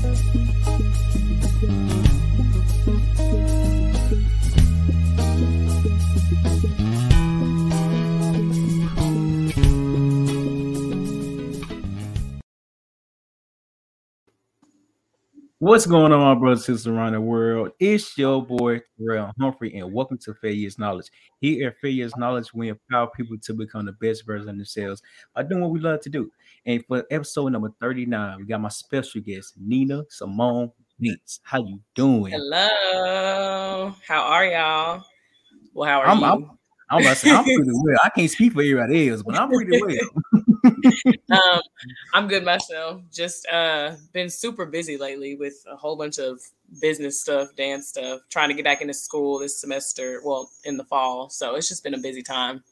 thank you What's going on, my brothers and sisters around the world? It's your boy Terryl Humphrey, and welcome to Failure's Knowledge. Here at Failure's Knowledge, we empower people to become the best version of themselves by doing what we love to do. And for episode number 39, we got my special guest, Nina Symone Banks. How you doing? Hello. How are y'all? Well, how are I'm, you? I'm, I'm about to say, I'm pretty well. I can't speak for everybody else, but I'm pretty well. um, I'm good myself. Just uh, been super busy lately with a whole bunch of business stuff, dance stuff, trying to get back into school this semester. Well, in the fall, so it's just been a busy time.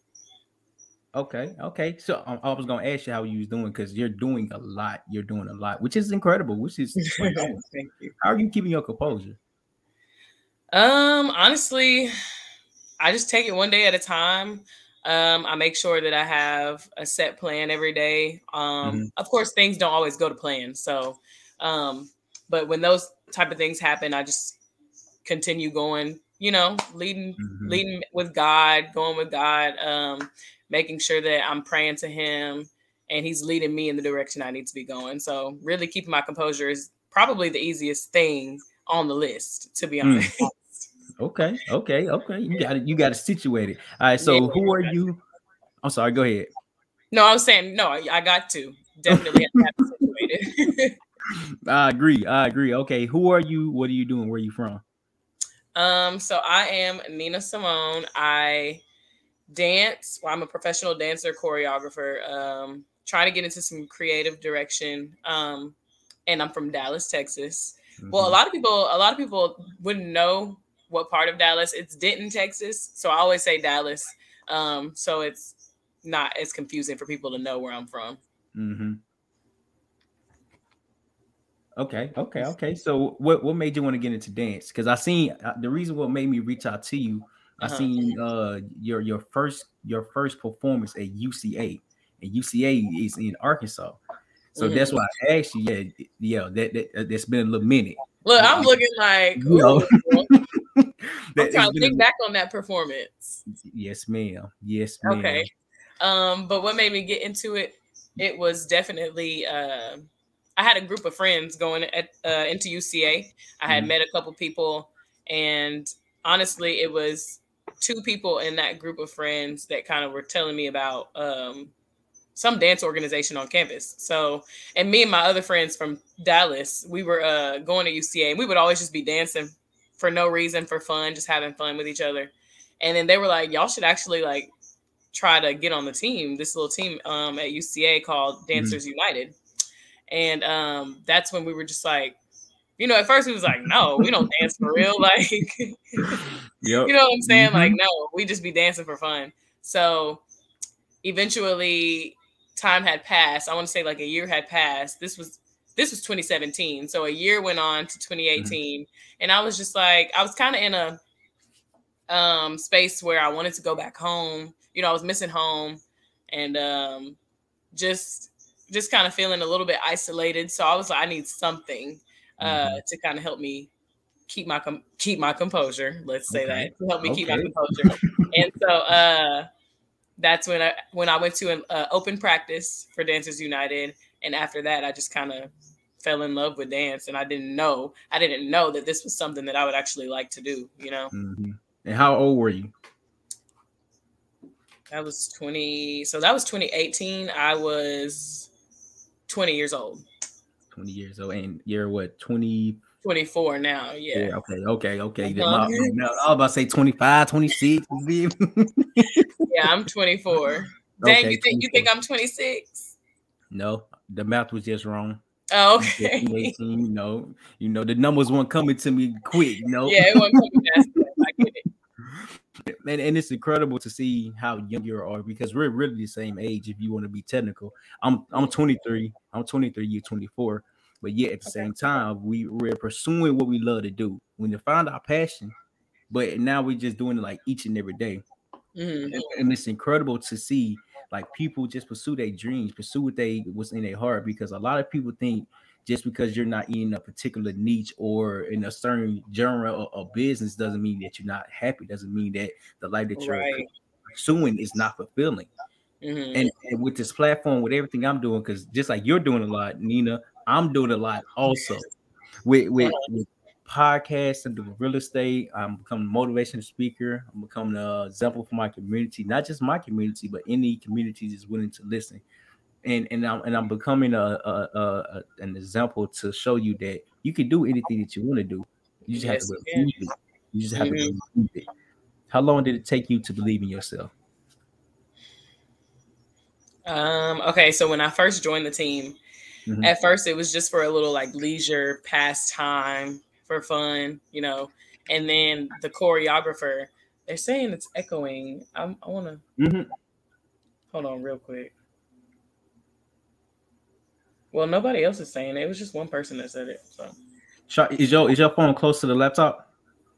Okay, okay. So um, I was gonna ask you how you was doing because you're doing a lot. You're doing a lot, which is incredible. Which is Thank you. how are you keeping your composure? Um, honestly, I just take it one day at a time. Um, I make sure that I have a set plan every day. Um, Mhm. of course, things don't always go to plan. So, um, but when those type of things happen, I just continue going. You know, leading, Mhm. leading with God, going with God, um, making sure that I'm praying to Him, and He's leading me in the direction I need to be going. So, really keeping my composure is probably the easiest thing on the list, to be Mm. Okay, okay, okay. You got it. You got it situated. All right. So Yeah, who are you? I'm sorry. Go ahead. No, I was saying no. I, got to definitely have it situated. I agree. I agree. Okay. Who are you? What are you doing? Where are you from? um, so I am Nina Symone. I dance. Well, I'm a professional dancer, choreographer. Um, trying to get into some creative direction. Um, and I'm from Dallas, Texas. Well, a Mhm. lot of people, a lot of people wouldn't know what part of Dallas. It's Denton, Texas. So I always say Dallas. Um, so it's not as confusing for people to know where I'm from. Mhm. Okay. Okay. Okay. So what what made you want to get into dance? Because I seen uh, the reason what made me reach out to you. I Uh-huh. seen uh your your first your first performance at UCA, and UCA is in Arkansas. So that's Mhm. why I asked you. Yeah, yeah. That, that uh, that's been a little minute. Look, I'm looking like, You know. I'm trying to think back on that performance. Yes, ma'am. Yes, ma'am. Okay. Um, but what made me get into it? It was definitely uh, I had a group of friends going at, uh, into UCA. I had Mhm. met a couple people, and honestly, it was two people in that group of friends that kind of were telling me about um, some dance organization on campus. So, and me and my other friends from Dallas, we were uh, going to UCA, and we would always just be dancing for no reason, for fun, just having fun with each other. And then they were like, "Y'all should actually like try to get on the team, this little team um, at UCA called Dancers United. And um, that's when we were just like, you know, at first we was like, no, we don't dance for real. Like, you know what I'm saying? Like, Mhm. no, we just be dancing for fun. So eventually time had passed. I want to say like a year had passed. This was this was 2017. So a year went on to 2018. And I was just like, I was kind of in a um space where I wanted to go back home. You know, I was missing home and um just just kind of feeling a little bit isolated. So I was like, I need something uh Mhm. to kind of help me keep my com- keep my composure. Let's say Okay. that to help me keep my composure. and so uh that's when I when I went to an uh, open practice for Dancers United, and after that, I just kind of fell in love with dance, and I didn't know I didn't know that this was something that I would actually like to do. You know, Mhm. And how old were you? that was twenty. So that was 2018. I was 20 years old. 20 years old. And you're what, 20? 24 now. Yeah. Yeah, okay, okay, okay. Uh-huh. I was about to say 25, 26. Yeah, I'm 24. Dang, Okay, you think you think I'm 26? no, the math was just wrong. Oh, You okay. 2018, you know, you know, the numbers weren't coming to me quick, you know. yeah, it wasn't coming fast. I get it. and, and it's incredible to see how young you are because we're really the same age if you want to be technical. I'm I'm 23, I'm 23, you're 24, but yet at the Okay. same time, we, we're pursuing what we love to do. When you find our passion, but now we're just doing it like each and every day. Mhm. and, and it's incredible to see like people just pursue their dreams, pursue what they was in their heart because a lot of people think just because you're not in a particular niche or in a certain genre of, business doesn't mean that you're not happy. Doesn't mean that the life that you're Right. pursuing is not fulfilling. Mhm. And, and with this platform, with everything I'm doing, because just like you're doing a lot, Nina, I'm doing a lot also. With with, with podcasts and doing real estate, I'm becoming a motivational speaker. I'm becoming an example for my community, not just my community, but any community that's willing to listen. And and I'm and I'm becoming a, a, a, an example to show you that you can do anything that you want to do. You just Yes, have to believe it. You just have Mhm. to believe it. How long did it take you to believe in yourself? Um, okay, so when I first joined the team, Mhm. at first it was just for a little like leisure pastime for fun, you know. And then the choreographer, they're saying it's echoing. I'm, I want to Mhm. hold on real quick. Well, nobody else is saying it. It was just one person that said it. So, is your is your phone close to the laptop?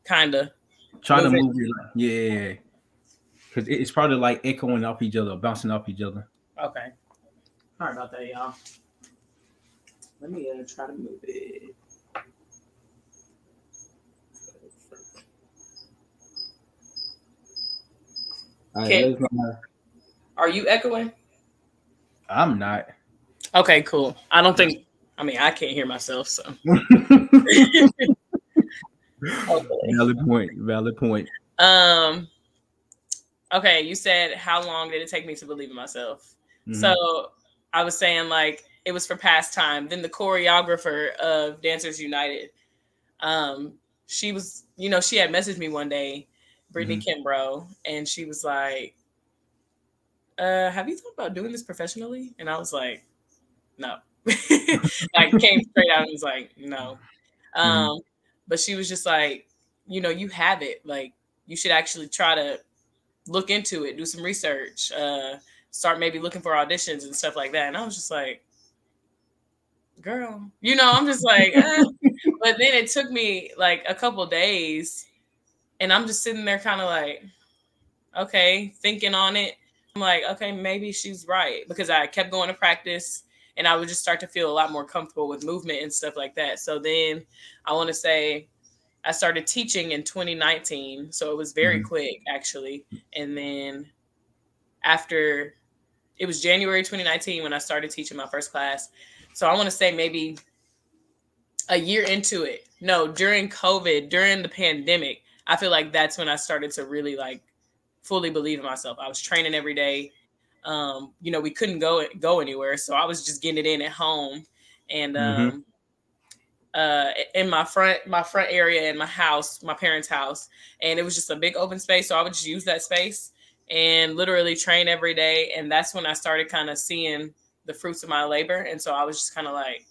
kinda. Try to Move it. it. Yeah, because it's probably like echoing off each other, bouncing off each other. Okay. Sorry about that, y'all. Let me uh, try to move it. Okay. let. Are you echoing? I'm not. Okay, cool. I don't think. I mean, I can't hear myself, so. Okay. valid point. Valid point. Um. Okay, you said how long did it take me to believe in myself? Mhm. So I was saying like it was for pastime. Then the choreographer of Dancers United, um, she was, you know, she had messaged me one day, Brittany Kimbrough, and she was like, uh, have you thought about doing this professionally? And I was like, no. like came straight out and was like, no. Um, but she was just like, you know, you have it. Like you should actually try to look into it, do some research, uh, start maybe looking for auditions and stuff like that. And I was just like, girl, you know, I'm just like, eh. but then it took me like a couple days and I'm just sitting there kind of like, okay, thinking on it. I'm like, okay, maybe she's right because I kept going to practice and I would just start to feel a lot more comfortable with movement and stuff like that. So then I want to say I started teaching in 2019. So it was very Mhm. quick actually. And then after it was January 2019 when I started teaching my first class. So I want to say maybe a year into it. No, during COVID, during the pandemic, I feel like that's when I started to really like fully believe in myself. I was training every day. Um, you know, we couldn't go go anywhere, so I was just getting it in at home. And Mhm. um uh in my front my front area in my house, my parents' house, and it was just a big open space, so I would just use that space and literally train every day and that's when I started kind of seeing the fruits of my labor and so I was just kind of like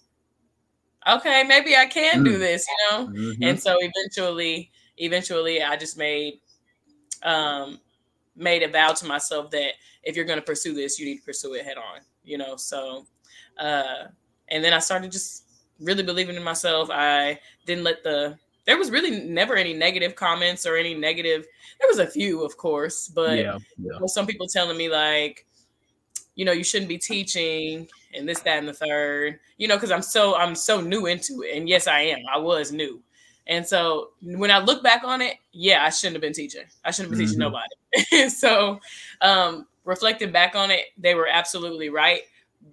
okay, maybe I can do Mm. this, you know? Mhm. and so eventually eventually i just made um made a vow to myself that if you're going to pursue this you need to pursue it head on you know so uh and then i started just really believing in myself. I didn't let the there was really never any negative comments or any negative there was a few of course but yeah, yeah. some people telling me like you know you shouldn't be teaching and this that and the third you know because i'm so i'm so new into it. And yes i am. I was new and so when i look back on it yeah i shouldn't have been teaching i shouldn't have been teaching Mhm. nobody so um reflecting back on it they were absolutely right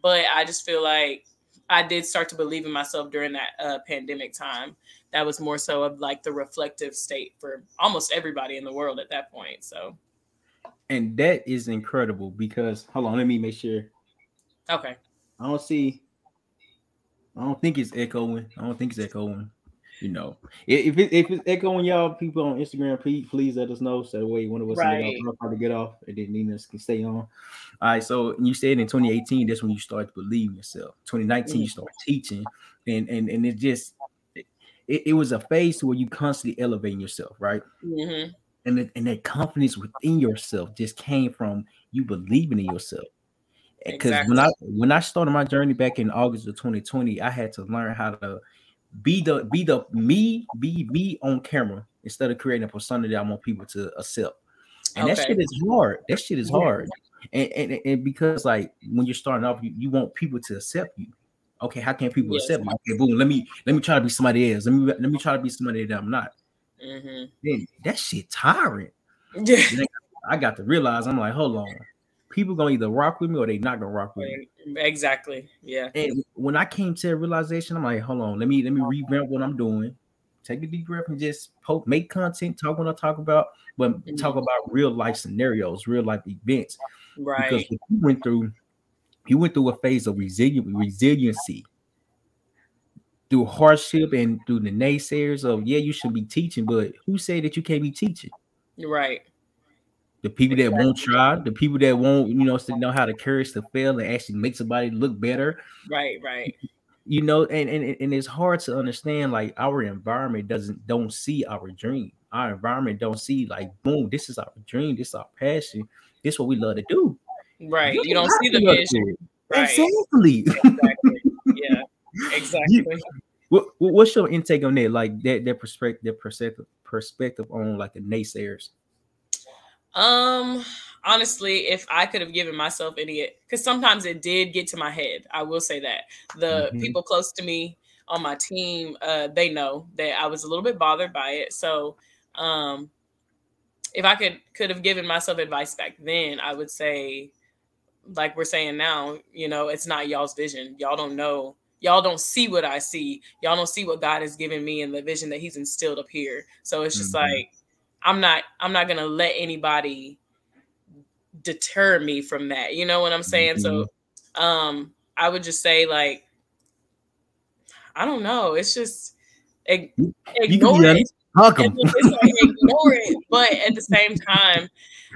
but i just feel like i did start to believe in myself during that uh, pandemic time that was more so of like the reflective state for almost everybody in the world at that point so And that is incredible because hold on, let me make sure. okay I don't see. I don't think it's echoing. I don't think it's echoing. You know, if if, it, if it's echoing, y'all people on Instagram, please please let us know so that way one of us can Right. get off, get off, and then Nina can stay on. All right. So you said in 2018, that's when you started to believe in yourself. 2019, you started teaching, and and and it just it, it was a phase where you constantly elevating yourself, right? hmm and that, and that confidence within yourself just came from you believing in yourself. Because when I when I started my journey back in August of 2020, I had to learn how to be the be the me be me on camera instead of creating a persona that I want people to accept. And that shit is hard. That shit is hard. And, and, and because like when you're starting off, you, you want people to accept you. Okay, how can people yes. accept me? Okay, boom. Let me let me try to be somebody else. Let me let me try to be somebody that I'm not. Mm-hmm. Then that shit tiring. Yeah. I got to realize I'm like, hold on. People gonna either rock with me or they not gonna rock with me. Exactly. Yeah. And when I came to a realization, I'm like, hold on, let me let me revamp what I'm doing. Take a deep breath and just poke, make content, talk what I talk about, but mm-hmm. talk about real life scenarios, real life events. Right. Because you went through, you went through a phase of resilient resiliency through hardship and through the naysayers of yeah, you should be teaching, but who said that you can't be teaching? Right. The people that won't try, the people that won't, you know, know how to courage to fail and actually make somebody look better. Right, right. You know, and, and and it's hard to understand like our environment doesn't don't see our dream. Our environment don't see like boom, this is our dream, this is our passion, this is what we love to do. Right. You, you don't see the vision. Right. Exactly. exactly. Yeah. Exactly. You, what, what's your intake on that? Like that that perspective, that perspective perspective on like the naysayers. Um, honestly, if I could have given myself any, because sometimes it did get to my head. I will say that the mm-hmm. people close to me on my team, uh, they know that I was a little bit bothered by it. So, um, if I could could have given myself advice back then, I would say, like we're saying now, you know, it's not y'all's vision. Y'all don't know. Y'all don't see what I see. Y'all don't see what God has given me and the vision that He's instilled up here. So it's just mm-hmm. like I'm not I'm not gonna let anybody deter me from that. You know what I'm saying? Mm-hmm. So um I would just say like I don't know. It's just ig- ignore it. ignore it, but at the same time,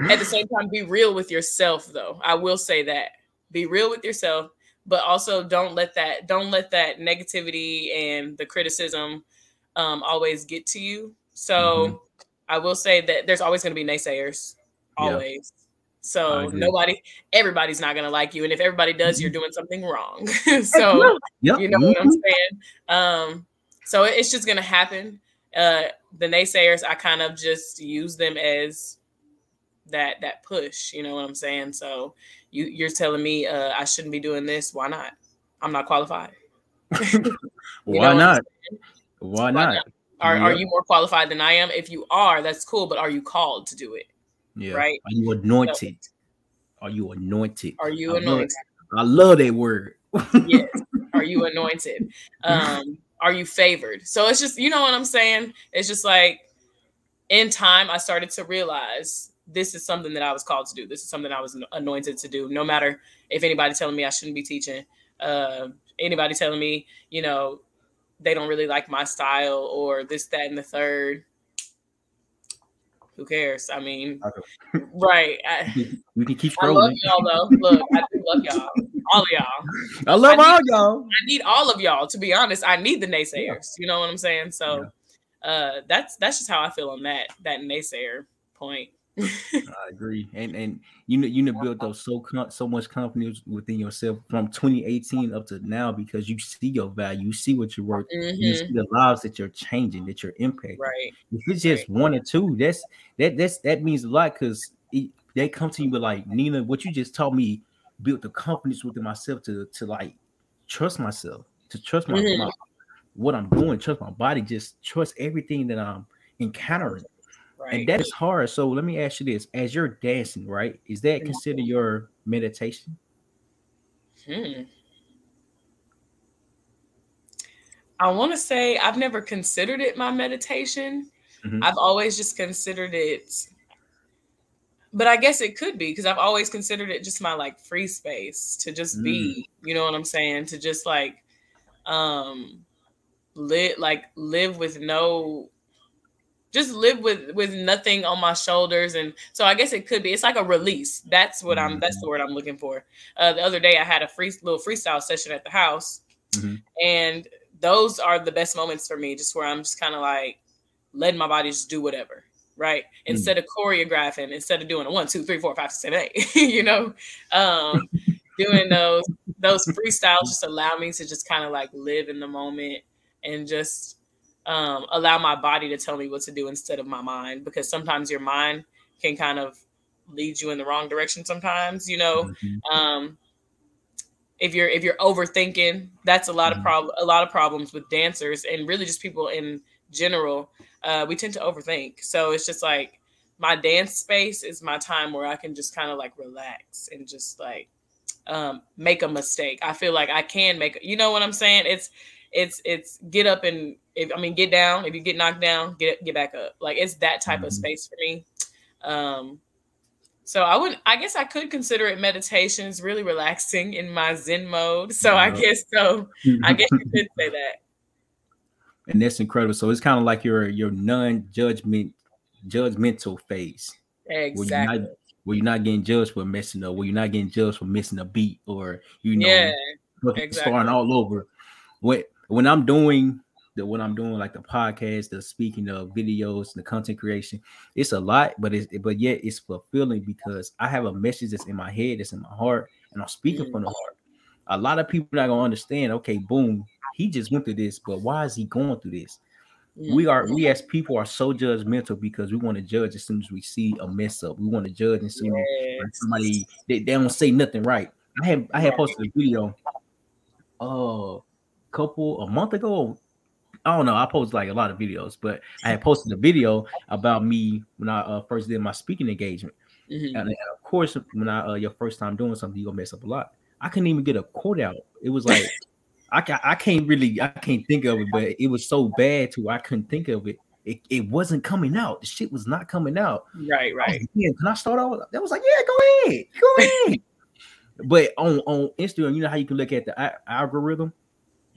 at the same time, be real with yourself. Though I will say that be real with yourself, but also don't let that don't let that negativity and the criticism um, always get to you. So mm-hmm. I will say that there's always going to be naysayers, always. Yeah. So nobody, everybody's not going to like you, and if everybody does, you're mm-hmm. doing something wrong. so yep. you know mm-hmm. what I'm mm-hmm. saying. Um, so it's just going to happen. Uh, the naysayers, I kind of just use them as that that push. You know what I'm saying? So you you're telling me uh, I shouldn't be doing this. Why not? I'm not qualified. Why not? Why, Why not? not? Are, are you more qualified than I am? If you are, that's cool, but are you called to do it? Yeah. Right? Are you anointed? So, are you anointed? Are you anointed? I love that word. yes. Are you anointed? Um, are you favored? So it's just, you know what I'm saying? It's just like in time, I started to realize this is something that I was called to do. This is something I was anointed to do. No matter if anybody telling me I shouldn't be teaching, uh, anybody telling me, you know, they don't really like my style or this, that, and the third. Who cares? I mean, okay. right. I, we can keep scrolling. I love y'all though. Look, I do love y'all. All of y'all. I love I all need, y'all. I need all of y'all. To be honest, I need the naysayers. Yeah. You know what I'm saying? So yeah. uh that's that's just how I feel on that that naysayer point. I agree, and and you know you know built up so so much confidence within yourself from 2018 up to now because you see your value, you see what you're worth, mm-hmm. you see the lives that you're changing, that you're impacting. Right. If it's just right. one or two, that's that that's that means a lot because they come to you with like Nina, what you just taught me built the confidence within myself to to like trust myself, to trust my, mm-hmm. my what I'm doing, trust my body, just trust everything that I'm encountering. Right. And that is hard. So let me ask you this: as you're dancing, right? Is that considered your meditation? Hmm. I want to say I've never considered it my meditation. Mm-hmm. I've always just considered it, but I guess it could be because I've always considered it just my like free space to just mm. be. You know what I'm saying? To just like, um, live like live with no just live with with nothing on my shoulders and so i guess it could be it's like a release that's what i'm that's the mm-hmm. word i'm looking for uh, the other day i had a free little freestyle session at the house mm-hmm. and those are the best moments for me just where i'm just kind of like letting my body just do whatever right mm-hmm. instead of choreographing instead of doing a one two three four five six seven eight you know um doing those those freestyles just allow me to just kind of like live in the moment and just um, allow my body to tell me what to do instead of my mind because sometimes your mind can kind of lead you in the wrong direction sometimes. You know, mm-hmm. um, if you're if you're overthinking, that's a lot mm-hmm. of problem a lot of problems with dancers and really just people in general. Uh, we tend to overthink, so it's just like my dance space is my time where I can just kind of like relax and just like um, make a mistake. I feel like I can make, you know what I'm saying? It's, it's, it's get up and if, I mean, get down. If you get knocked down, get, get back up. Like it's that type mm-hmm. of space for me. Um, so I would, I guess I could consider it meditations, really relaxing in my Zen mode. So I guess so. I guess you could say that. And that's incredible. So it's kind of like your your non-judgment judgmental phase. Exactly. Where you're, not, where you're not getting judged for messing up, where you're not getting judged for missing a beat or you know yeah, exactly. starting all over. When when I'm doing the when I'm doing like the podcast, the speaking of videos, the content creation, it's a lot, but it's but yet it's fulfilling because I have a message that's in my head, that's in my heart, and I'm speaking from the heart. A lot of people are not gonna understand. Okay, boom, he just went through this, but why is he going through this? we are we as people are so judgmental because we want to judge as soon as we see a mess up. We want to judge and soon yes. somebody they, they don't say nothing right. I have I had posted a video Oh, uh, couple a month ago. I don't know. I posted like a lot of videos, but I had posted a video about me when I uh, first did my speaking engagement. Mm-hmm. And of course, when I uh, your first time doing something, you gonna mess up a lot. I couldn't even get a quote out. It was like I, I can't really I can't think of it, but it was so bad too. I couldn't think of it. It, it wasn't coming out. The shit was not coming out. Right, right. I like, can I start off? That was like, yeah, go ahead, go ahead. but on on Instagram, you know how you can look at the algorithm.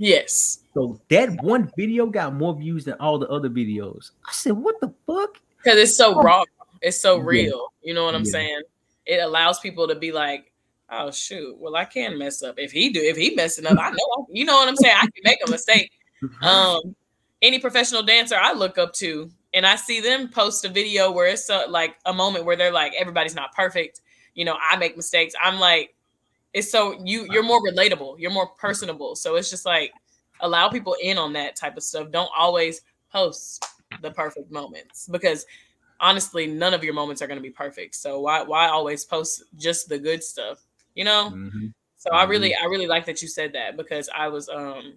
Yes. So that one video got more views than all the other videos. I said, what the fuck? Because it's so oh. raw. It's so real. You know what I'm yeah. saying? It allows people to be like, oh shoot, well I can mess up. If he do, if he messing up, I know. I, you know what I'm saying. I can make a mistake. Um, any professional dancer I look up to, and I see them post a video where it's a, like a moment where they're like, everybody's not perfect. You know, I make mistakes. I'm like, it's so you you're more relatable. You're more personable. So it's just like allow people in on that type of stuff. Don't always post the perfect moments because honestly none of your moments are going to be perfect so why why always post just the good stuff you know mm-hmm. so i really mm-hmm. i really like that you said that because i was um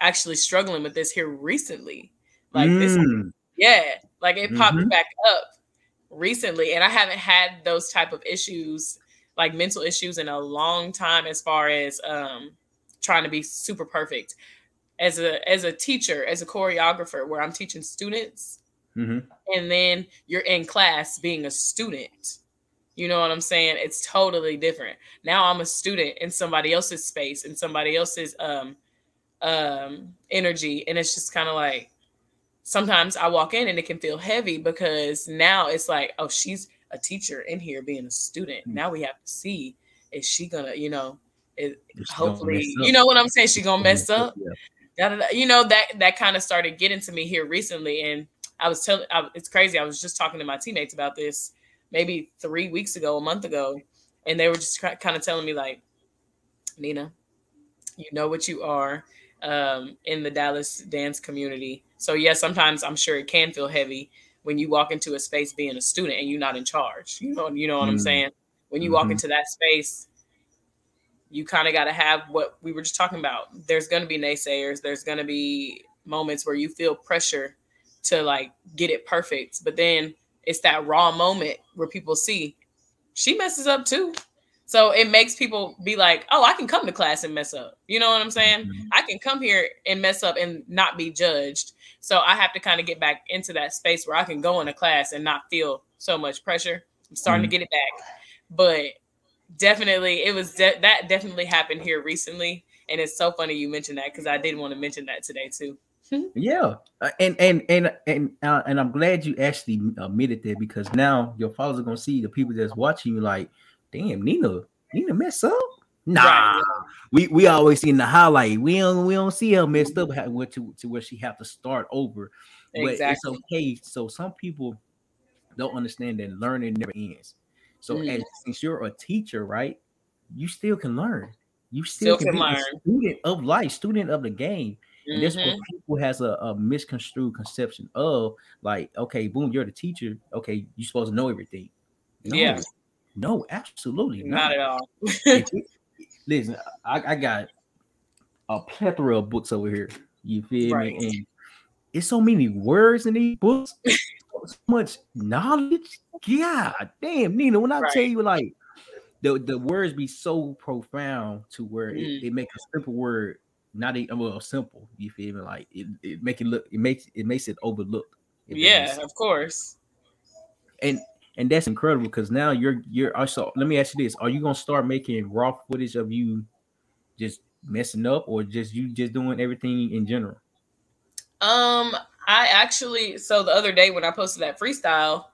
actually struggling with this here recently like mm. this yeah like it popped mm-hmm. back up recently and i haven't had those type of issues like mental issues in a long time as far as um trying to be super perfect as a as a teacher as a choreographer where i'm teaching students mm-hmm. and then you're in class being a student you know what I'm saying? It's totally different. Now I'm a student in somebody else's space, in somebody else's um um energy. And it's just kind of like sometimes I walk in and it can feel heavy because now it's like, oh, she's a teacher in here being a student. Mm-hmm. Now we have to see is she gonna, you know, it, hopefully, you know what I'm saying? She gonna mess up. Yeah. You know that that kind of started getting to me here recently, and I was telling, it's crazy. I was just talking to my teammates about this maybe three weeks ago, a month ago, and they were just kind of telling me like, Nina, you know what you are um, in the Dallas dance community. So yes, yeah, sometimes I'm sure it can feel heavy when you walk into a space being a student and you're not in charge. You know, you know what mm I'm saying. When you mm-hmm. walk into that space, you kind of got to have what we were just talking about. There's going to be naysayers. There's going to be moments where you feel pressure to like get it perfect, but then it's that raw moment where people see she messes up too. So it makes people be like, oh, I can come to class and mess up. You know what I'm saying? Mm-hmm. I can come here and mess up and not be judged. So I have to kind of get back into that space where I can go in into class and not feel so much pressure. I'm starting mm-hmm. to get it back. But definitely, it was de- that definitely happened here recently. And it's so funny you mentioned that because I did want to mention that today too. yeah, uh, and and and and uh, and I'm glad you actually admitted that because now your followers are gonna see the people that's watching you like, damn, Nina, Nina mess up. Nah, right. we we always see in the highlight. We don't we don't see her messed up to to where she have to start over. Exactly. But it's okay. So some people don't understand that learning never ends. So mm. as, since you're a teacher, right, you still can learn. You still, still can, can learn. student of life, student of the game. And this mm-hmm. people has a, a, misconstrued conception of like, okay, boom, you're the teacher. Okay, you're supposed to know everything. No, Yeah. no, absolutely Not not. at all. Listen, I, I got a plethora of books over here. You feel Right. me? And it's so many words in these books, so much knowledge. God damn, Nina, when I Right. tell you like the, the words be so profound to where Mm. it, it makes a simple word not even well simple. You feel me? Like it, it make it look it makes it makes it overlooked. if that makes Yeah, of course. and and that's incredible because now you're you're also let me ask you this are you gonna start making raw footage of you just messing up or just you just doing everything in general Um, I actually so the other day when I posted that freestyle,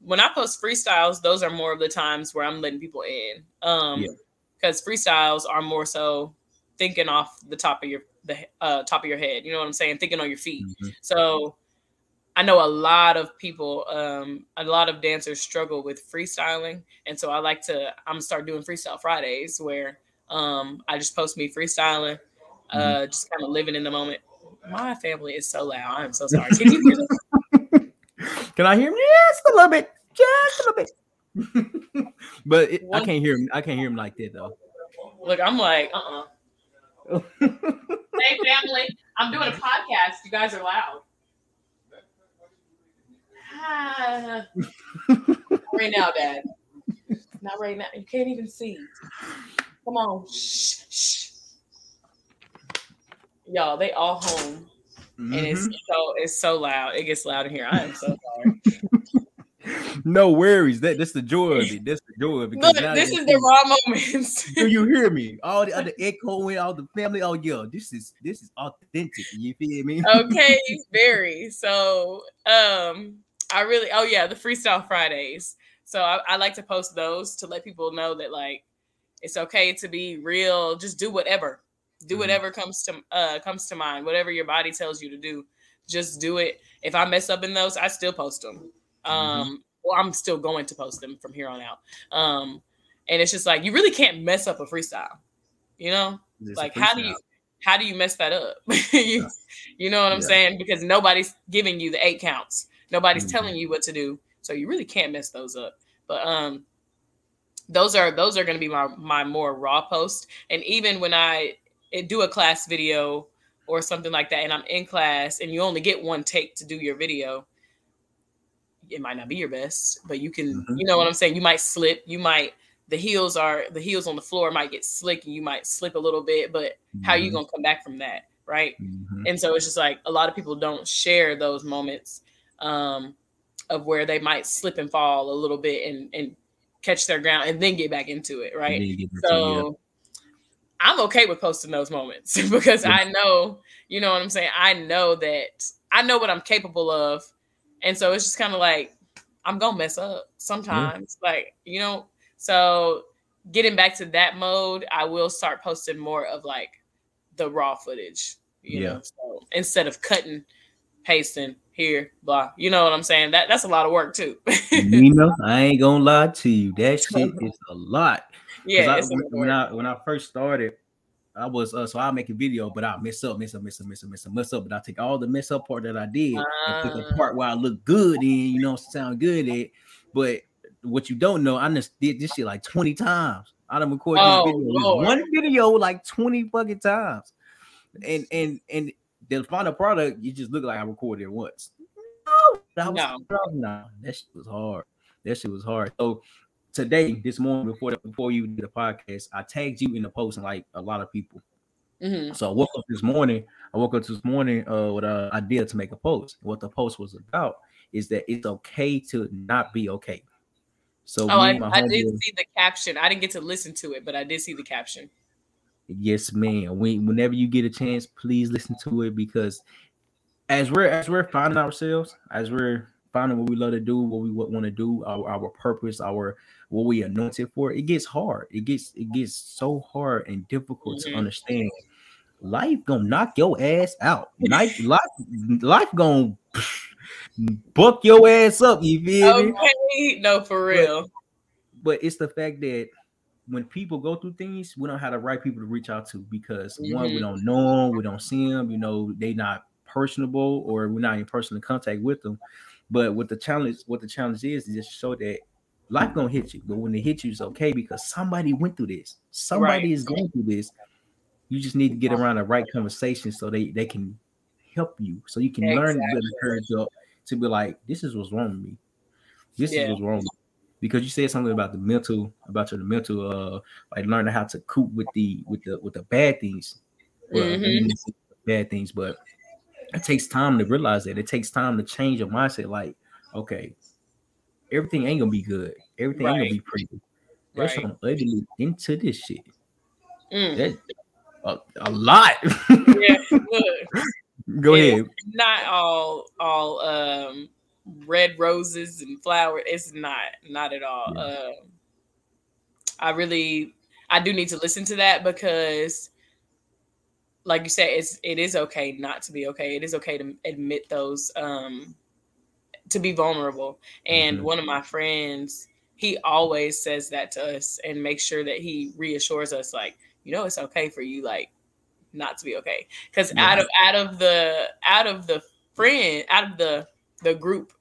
when I post freestyles, those are more of the times where I'm letting people in. Um, Yeah. because freestyles are more so thinking off the top of your the uh top of your head. You know what I'm saying? Thinking on your feet. Mhm. So I know a lot of people, um, a lot of dancers struggle with freestyling, and so I like to. I'm gonna start doing freestyle Fridays where um, I just post me freestyling, uh, just kind of living in the moment. My family is so loud. I'm so sorry. Can you hear them? can i hear him just a little bit just a little bit but it, i can't hear him i can't hear him like that though Look, I'm like, uh, uh Hey, family, I'm doing a podcast. You guys are loud. Ah. Right now, Dad. Not right now. You can't even see. Come on. Shh, shh. Y'all, they all home, and it's Mhm. so it's so loud. It gets loud in here. I am so sorry. no worries that that's the joy of it that's the joy of it Look, this is the raw moments. do you hear me all the other echoing all the family oh yeah this is this is authentic you feel me okay, very. So, um, I really, oh yeah, the freestyle Fridays. So I, I like to post those to let people know that like it's okay to be real. Just do whatever, do Mhm. whatever comes to uh comes to mind. Whatever your body tells you to do, just do it. If I mess up in those, I still post them. Um, well, I'm still going to post them from here on out. Um, and it's just like you really can't mess up a freestyle, you know It's like how do you how do you mess that up you, you know what i'm Yeah. saying because nobody's giving you the eight counts nobody's Mhm. telling you what to do so you really can't mess those up but um those are those are going to be my my more raw post and even when i eh, do a class video or something like that and i'm in class and you only get one take to do your video it might not be your best but you can Mhm. you know what i'm saying you might slip you might the heels are the heels on the floor might get slick and you might slip a little bit but how you Mhm. gonna come back from that right Mhm. and so it's just like a lot of people don't share those moments um, of where they might slip and fall a little bit and and catch their ground and then get back into it right And then you so I'm okay with posting those moments because Yeah. I know, you know what I'm saying? I know that I know what I'm capable of. And so it's just kind of like I'm going to mess up sometimes. Like, you know, so getting back to that mode, I will start posting more of like the raw footage, you Yeah. know. So instead of cutting, pasting here, blah. You know what I'm saying? That that's a lot of work too. Nina, I ain't gonna lie to you. That shit is a lot. yeah, I, when, lot of when work. I when I first started, I was uh, so I make a video, but I mess up, mess up, mess up, mess up, mess up, mess up. But I take all the mess up part that I did and put the Ah. part where I look good in, you know, sound good at. But what you don't know, I just did this shit like 20 times. I done recorded Oh, this video, one video like 20 fucking times. And and and the final product, you just look like I recorded it once. No, that was No. no, that shit was hard. That shit was hard. So today, this morning, before the, before you did the podcast, I tagged you in the post and like a lot of people. Mhm. So I woke up this morning. I woke up this morning uh, with an idea to make a post. What the post was about is that it's okay to not be okay. So Oh, I, I did see the caption. I didn't get to listen to it, but I did see the caption. Yes, man. When, whenever you get a chance, please listen to it because as we're as we're finding ourselves, as we're finding what we love to do, what we want to do, our, our purpose, our what we anointed for, it gets hard. It gets it gets so hard and difficult Mhm. to understand. Life gonna knock your ass out. Life, life, life gonna buck your ass up. You feel me? No, for real. but it's the fact that when people go through things, we don't have the right people to reach out to because one, we Mhm. don't know them, we don't see them, you know, they not personable or we're not in personal contact with them. But what the challenge, what the challenge is, is just show that life gonna hit you, but when it hits you, it's okay because somebody went through this. Somebody right. is going through this. You just need to get around the right conversation so they they can help you, so you can exactly. learn to encourage up to be like, this is what's wrong with me. This yeah. is what's wrong. Because you said something about the mental, about your mental, uh, like learning how to cope with the with the with the bad things, well, mm-hmm. bad things, but it takes time to realize that. It takes time to change your mindset. Like, okay, everything ain't gonna be good. Everything right. ain't gonna be pretty. There's right. some ugly into this shit. Mm. That a, a lot. yeah, Go ahead. Not all all um red roses and flowers. It's not not at all. Yeah. Um, I really I do need to listen to that because like you said, it's it is okay not to be okay. It is okay to admit those um to be vulnerable. And mm-hmm. one of my friends, he always says that to us and makes sure that he reassures us, like, you know, it's okay for you, like, not to be okay. Because yeah. out of out of the out of the friend, out of the the group,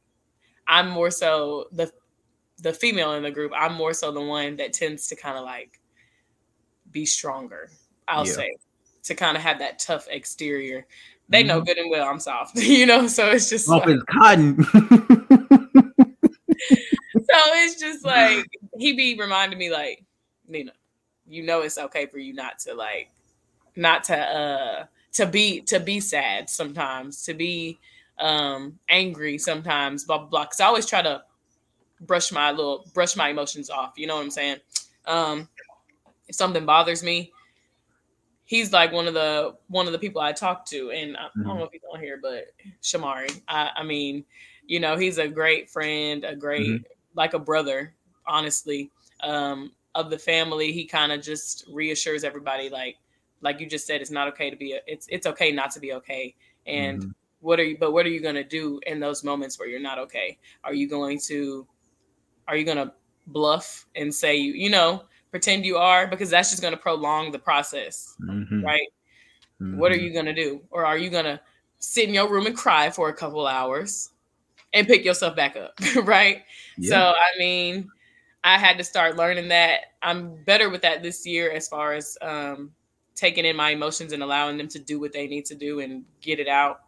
I'm more so the the female in the group. I'm more so the one that tends to kind of like be stronger. I'll yeah. say to kind of have that tough exterior. They know mm-hmm. good and well I'm soft, you know. So it's just like, it's cotton. so it's just like he be reminding me like, Nina, you know it's okay for you not to like, not to uh to be to be sad sometimes, to be um angry sometimes, blah blah blah. Cause I always try to brush my little brush my emotions off. You know what I'm saying? Um, if something bothers me, he's like one of the one of the people I talk to, and I, mm-hmm. I don't know if he's on here, but Shamari. I, I, mean, you know, he's a great friend, a great mm-hmm. like a brother, honestly, um, of the family. He kind of just reassures everybody, like like you just said, it's not okay to be. A, it's it's okay not to be okay, and. Mm-hmm. What are you? But what are you going to do in those moments where you're not okay? Are you going to, are you going to bluff and say you, you know, pretend you are because that's just going to prolong the process, mm-hmm. right? Mm-hmm. What are mm-hmm. you going to do? Or are you going to sit in your room and cry for a couple hours and pick yourself back up, right? Yeah. So, I mean, I had to start learning that. I'm better with that this year as far as um, taking in my emotions and allowing them to do what they need to do and get it out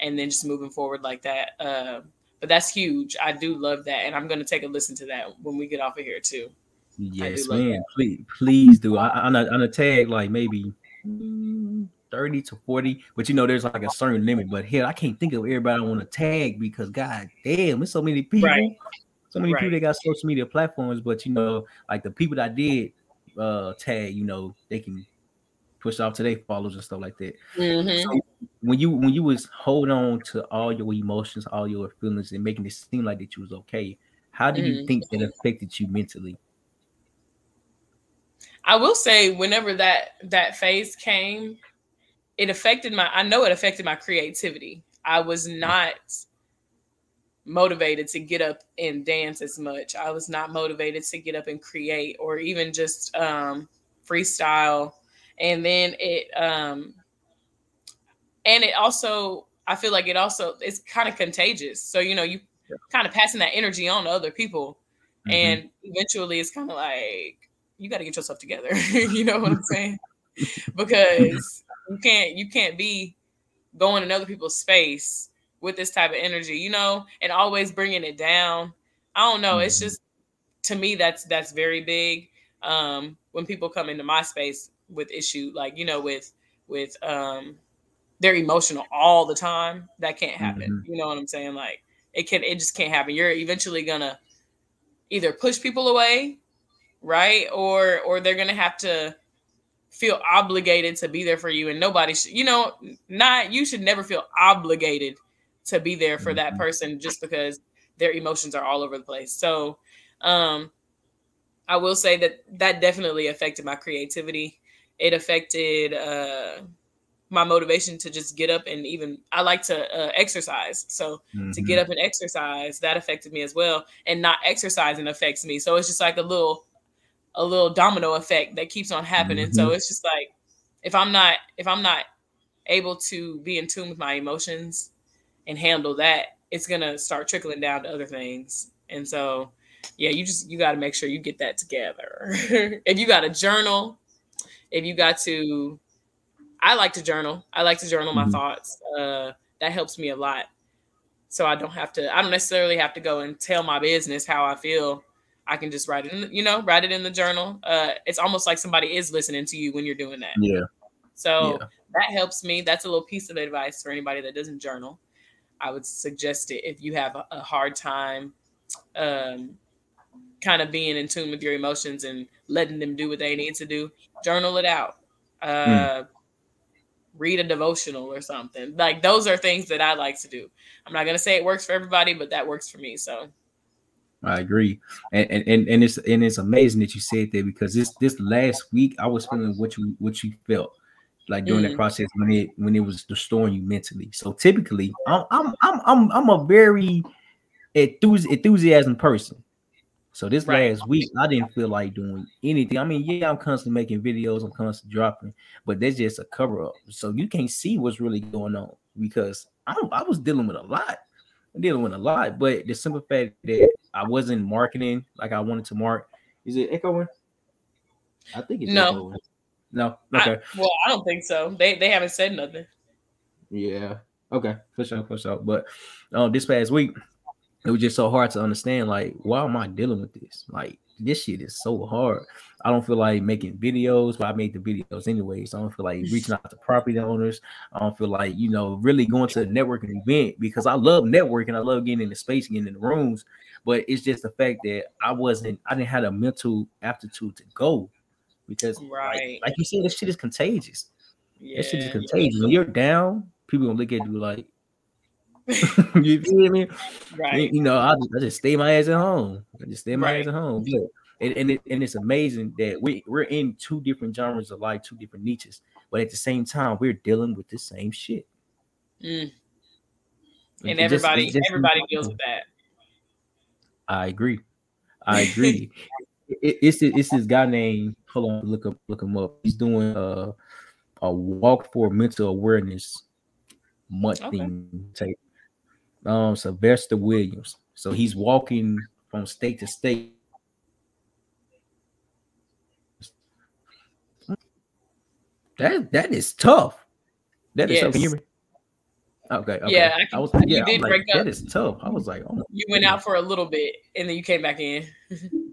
and then just moving forward like that. Uh, but that's huge. I do love that. And I'm going to take a listen to that when we get off of here, too. Yes, man. Please, please do. I, on a on a tag like maybe thirty to forty, but you know there's like a certain limit. But hell, I can't think of everybody I want to tag because god damn, there's so many people. Right. So many right. people that got social media platforms, but you know, like the people that did uh tag, you know, they can push off to their followers and stuff like that. Mm-hmm. So when you when you was holding on to all your emotions, all your feelings, and making it seem like that you was okay, how did mm-hmm. you think that affected you mentally? I will say, whenever that that phase came, it affected my. I know it affected my creativity. I was not motivated to get up and dance as much. I was not motivated to get up and create or even just um, freestyle. And then it, um, and it also, I feel like it also it's kind of contagious. So you know, you kind of passing that energy on to other people, mm-hmm. and eventually it's kind of like you got to get yourself together. you know what I'm saying? because you can't you can't be going in other people's space with this type of energy, you know, and always bringing it down. I don't know. It's mm-hmm. just to me that's that's very big. Um, when people come into my space with issue, like you know, with with um, they're emotional all the time. That can't happen. Mm-hmm. You know what I'm saying? Like it can, it just can't happen. You're eventually gonna either push people away right? Or or they're gonna have to feel obligated to be there for you, and nobody should, you know, not you should never feel obligated to be there for that mm-hmm. person just because their emotions are all over the place. So, um, I will say that that definitely affected my creativity. It affected uh, my motivation to just get up and even I like to uh, exercise. So mm-hmm. to get mm-hmm. up and exercise that affected me as well, and not exercising affects me. So it's just like a little a little domino effect that keeps on happening. Mm-hmm. So it's just like if I'm not if I'm not able to be in tune with my emotions and handle that, it's gonna start trickling down to other things. And so yeah, you just you got to make sure you get that together. if you got a journal, if you got to, I like to journal. I like to journal mm-hmm. my thoughts. Uh, that helps me a lot. So I don't have to. I don't necessarily have to go and tell my business how I feel. I can just write it in, you know, write it in the journal. Uh, it's almost like somebody is listening to you when you're doing that. Yeah. So yeah. that helps me. That's a little piece of advice for anybody that doesn't journal. I would suggest it if you have a, a hard time um, kind of being in tune with your emotions and letting them do what they need to do. Journal it out. Uh, mm. Read a devotional or something. Like those are things that I like to do. I'm not gonna say it works for everybody, but that works for me. So I agree, and and and it's and it's amazing that you said that because this this last week I was feeling what you what you felt like during mm. the process when it when it was destroying you mentally. So typically, I'm I'm I'm I'm, I'm a very enthusi- enthusiasm person. So this right. last week, I didn't feel like doing anything. I mean, yeah, I'm constantly making videos, I'm constantly dropping, but that's just a cover up. So you can't see what's really going on because I, I was dealing with a lot, I'm dealing with a lot. But the simple fact that I wasn't marketing like I wanted to mark, is it echoing? I think it's no. Echoing. No. Okay. I, well, I don't think so. They they haven't said nothing. Yeah. Okay. For sure. For sure. But um, this past week, it was just so hard to understand. Like, why am I dealing with this? Like, this shit is so hard. I don't feel like making videos, but I made the videos anyways. So I don't feel like reaching out to property owners. I don't feel like, you know, really going to a networking event because I love networking. I love getting in the space, getting in the rooms. But it's just the fact that I wasn't, I didn't have a mental aptitude to go because right. like, like you said, this shit is contagious. Yeah, this shit is contagious. When you're down, people gonna look at you like you feel me? Right. You know, I just, I just stay my ass at home. I just stay my right. ass at home. But, and and, it, and it's amazing that we we're in two different genres of life, two different niches, but at the same time, we're dealing with the same shit. Mm. And everybody, just, just, everybody deals with that. I agree. I agree. it, it's it's this guy named hold on look up look him up. He's doing a a walk for mental awareness month okay. thing tape. Um, Sylvester Williams. So he's walking from state to state. That that is tough. That is yes. tough. Can hear me? Okay, okay. Yeah, I, can, I was. Yeah, did like, break up. That is tough. I was like, oh. You went out for a little bit and then you came back in.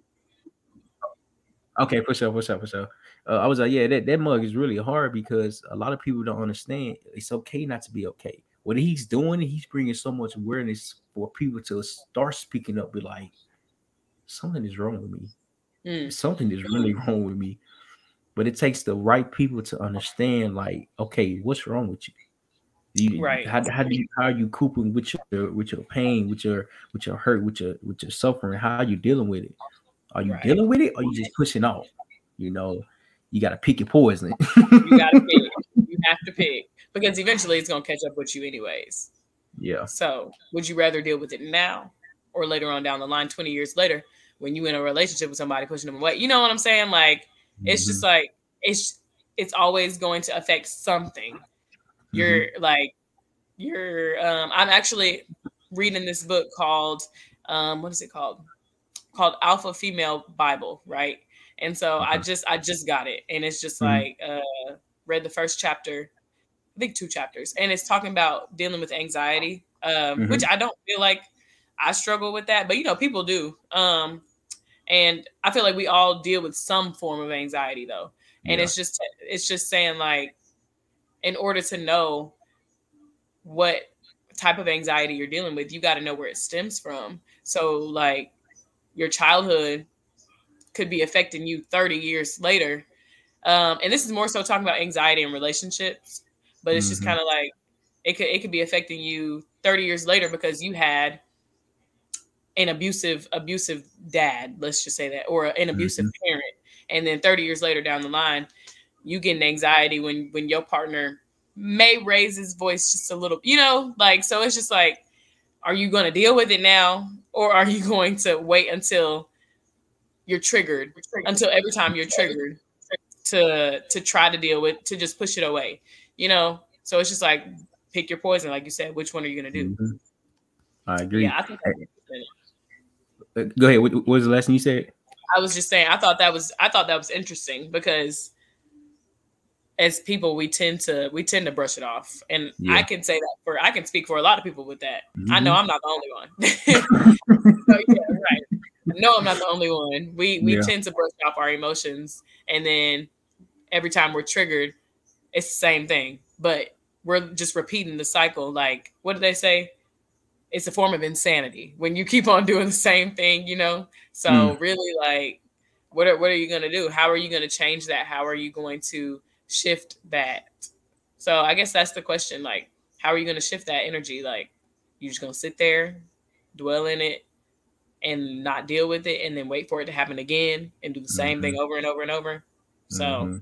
Okay, for sure, for sure, for sure. Uh, I was like, yeah, that, that mug is really hard because a lot of people don't understand it's okay not to be okay. What he's doing, he's bringing so much awareness for people to start speaking up, be like, something is wrong with me. Mm. Something is really wrong with me. But it takes the right people to understand, like, okay, what's wrong with you? You, right. How, how do you how are you coping with your with your pain, with your with your hurt, with your with your suffering? How are you dealing with it? Are you right. dealing with it or you just pushing off? You know, you got to pick your poison. you got to pick. You have to pick because eventually it's going to catch up with you, anyways. Yeah. So, would you rather deal with it now or later on down the line, 20 years later, when you in a relationship with somebody pushing them away? You know what I'm saying? Like, mm-hmm. it's just like, it's, it's always going to affect something. You're mm-hmm. like, you're, um, I'm actually reading this book called, um, what is it called? called Alpha Female Bible, right? And so I just I just got it, and it's just mm-hmm. like uh, read the first chapter, I think two chapters, and it's talking about dealing with anxiety, um, mm-hmm. which I don't feel like I struggle with that, but you know people do, um, and I feel like we all deal with some form of anxiety though, and yeah. it's just it's just saying like, in order to know what type of anxiety you're dealing with, you got to know where it stems from. So like your childhood could be affecting you 30 years later. Um, and this is more so talking about anxiety and relationships, but it's mm-hmm. just kind of like it could it could be affecting you 30 years later because you had an abusive abusive dad, let's just say that, or an abusive mm-hmm. parent, and then 30 years later down the line, you get an anxiety when when your partner may raise his voice just a little, you know, like so it's just like are you going to deal with it now or are you going to wait until you're triggered until every time you're triggered to to try to deal with to just push it away you know so it's just like pick your poison like you said which one are you going to do mm-hmm. i agree yeah I think Uh, go ahead. What, what was the last thing you said? I was just saying I thought that was I thought that was interesting because as people we tend to we tend to brush it off and yeah. i can say that for i can speak for a lot of people with that mm-hmm. i know mm-hmm. i'm not the only one so, yeah, right no i'm not the only one we we yeah. tend to brush off our emotions and then every time we're triggered it's the same thing but we're just repeating the cycle like what do they say it's a form of insanity when you keep on doing the same thing you know so mm. really like what are, what are you going to do how are you going to change that how are you going to shift that? So I guess that's the question. Like, how are you going to shift that energy? Like, you just going to sit there, dwell in it, and not deal with it, and then wait for it to happen again and do the same mm-hmm. thing over and over and over. So mm-hmm.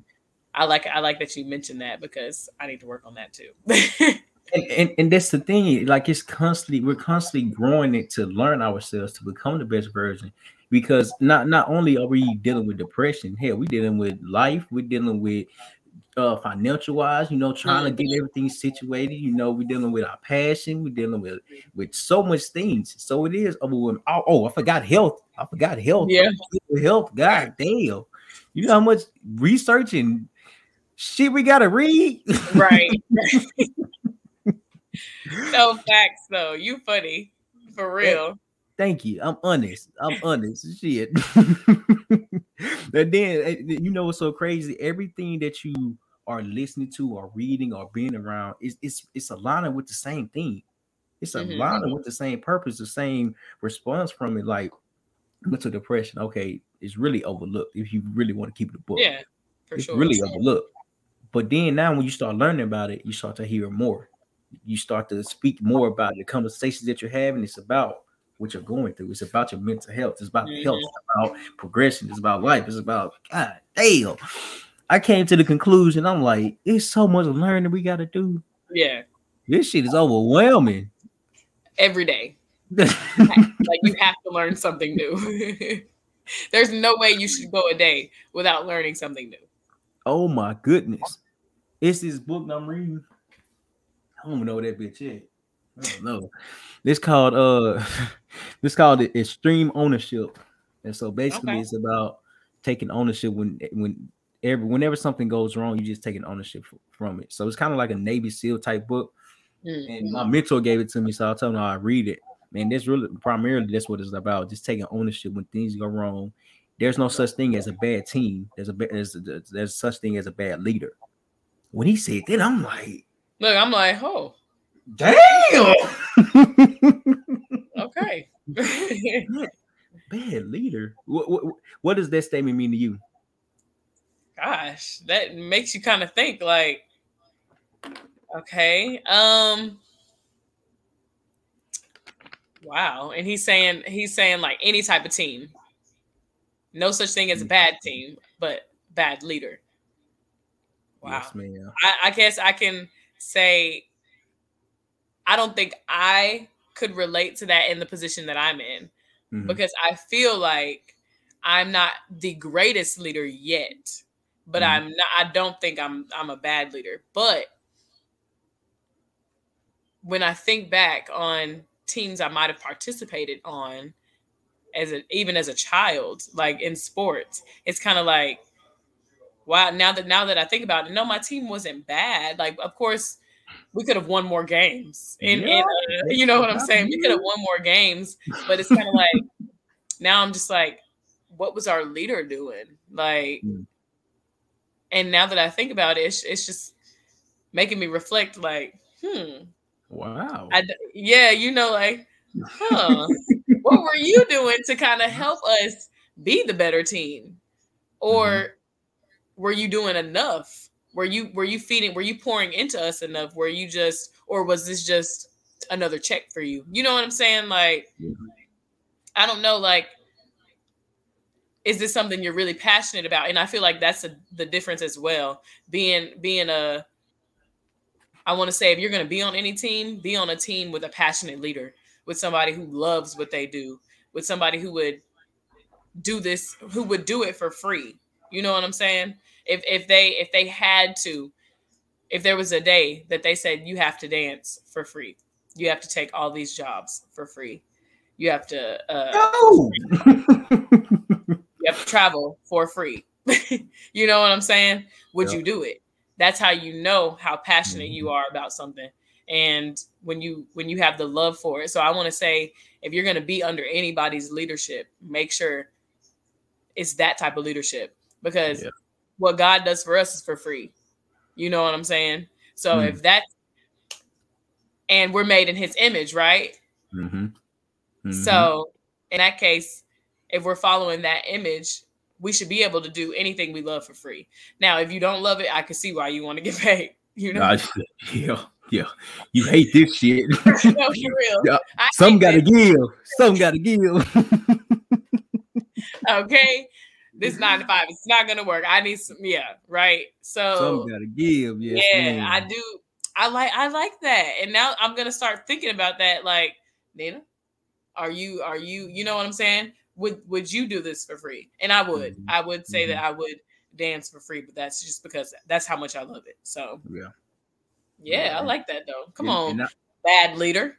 I like I like that you mentioned that because I need to work on that too. and, and, and that's the thing, like it's constantly we're constantly growing it to learn ourselves to become the best version. Because not not only are we dealing with depression, hell, we're dealing with life, we're dealing with uh financial wise, you know, trying to get everything situated. You know, we're dealing with our passion, we're dealing with with so much things. So it is overwhelming. Oh, oh, I forgot health. I forgot health. Yeah, health. God damn. You know how much research and shit we gotta read. Right. no facts though. You funny. For real. Thank you. I'm honest. I'm honest. Shit. and then eh, you know what's so crazy? Everything that you are listening to or reading or being around is it's it's aligning with the same thing. It's mm-hmm. aligning with the same purpose, the same response from it. Like mental depression, okay, it's really overlooked if you really want to keep the book. Yeah, for it's sure. really overlooked. But then now when you start learning about it, you start to hear more. You start to speak more about. The conversations that you're having, it's about what you're going through. It's about your mental health. It's about mm-hmm. health. It's about progression. It's about life. It's about God damn. I came to the conclusion. I'm like, it's so much learning we got to do. Yeah, this shit is overwhelming. Every day, like you have to learn something new. There's no way you should go a day without learning something new. Oh my goodness! It's this book I'm reading. I don't even know what that bitch is. I know. This called uh this called extreme ownership. And so basically okay. it's about taking ownership when when every whenever something goes wrong, you just taking ownership from it. So it's kind of like a Navy SEAL type book. Mm-hmm. And my mentor gave it to me, so I'll tell him I read it. Man, that's really primarily that's what it's about. Just taking ownership when things go wrong. There's no such thing as a bad team. There's a there's, there's such thing as a bad leader. When he said that, I'm like, look, I'm like, oh, Damn. okay. Bad leader. What, what, what does that statement mean to you? Gosh, that makes you kind of think like, okay, um, wow. And he's saying he's saying like any type of team, no such thing as a bad team, but bad leader. Wow. Yes, I, I guess I can say I don't think I could relate to that in the position that I'm in mm-hmm. because I feel like I'm not the greatest leader yet, but mm-hmm. I'm not I don't think I'm I'm a bad leader. But when I think back on teams I might have participated on as a even as a child, like in sports, it's kind of like wow, now that now that I think about it, no, my team wasn't bad. Like of course we could have won more games. And, yeah, and uh, you know what I'm saying? We could have won more games, but it's kind of like now I'm just like, what was our leader doing? Like, mm. and now that I think about it, it's, it's just making me reflect. Like, hmm, wow, I, yeah, you know, like, huh, what were you doing to kind of help us be the better team, or mm-hmm. were you doing enough? Were you were you feeding were you pouring into us enough? Were you just or was this just another check for you? You know what i'm saying? Like i don't know like is this something you're really passionate about? And i feel like that's a, the difference as well. Being being a i want to say if you're going to be on any team be on a team with a passionate leader with somebody who loves what they do with somebody who would do this who would do it for free. You know what i'm saying if if they if they had to if there was a day that they said you have to dance for free you have to take all these jobs for free You have to uh no. you have to travel for free. you know what I'm saying? Would yep. you do it? That's how you know how passionate mm-hmm. you are about something. And when you when you have the love for it. So I want to say if you're going to be under anybody's leadership, make sure it's that type of leadership because yeah. What God does for us is for free. You know what I'm saying? So mm. if that and we're made in his image, right? Mm-hmm. Mm-hmm. So in that case, if we're following that image, we should be able to do anything we love for free. Now, if you don't love it, I can see why you want to get paid. You know, yeah, yeah. You hate this shit. no, for real. Yeah. Some got to give. Some got to give. okay, this nine to five, it's not gonna work. I need some, yeah, right. So some gotta give. Yes, yeah, man. I do. I like I like that, and now I'm gonna start thinking about that. Like, Nina, are you are you you know what I'm saying? would would you do this for free? And I would. Mm-hmm. I would say mm-hmm. that I would dance for free, but that's just because that's how much I love it. So yeah, yeah, yeah. I like that though. Come and, on, I, bad leader.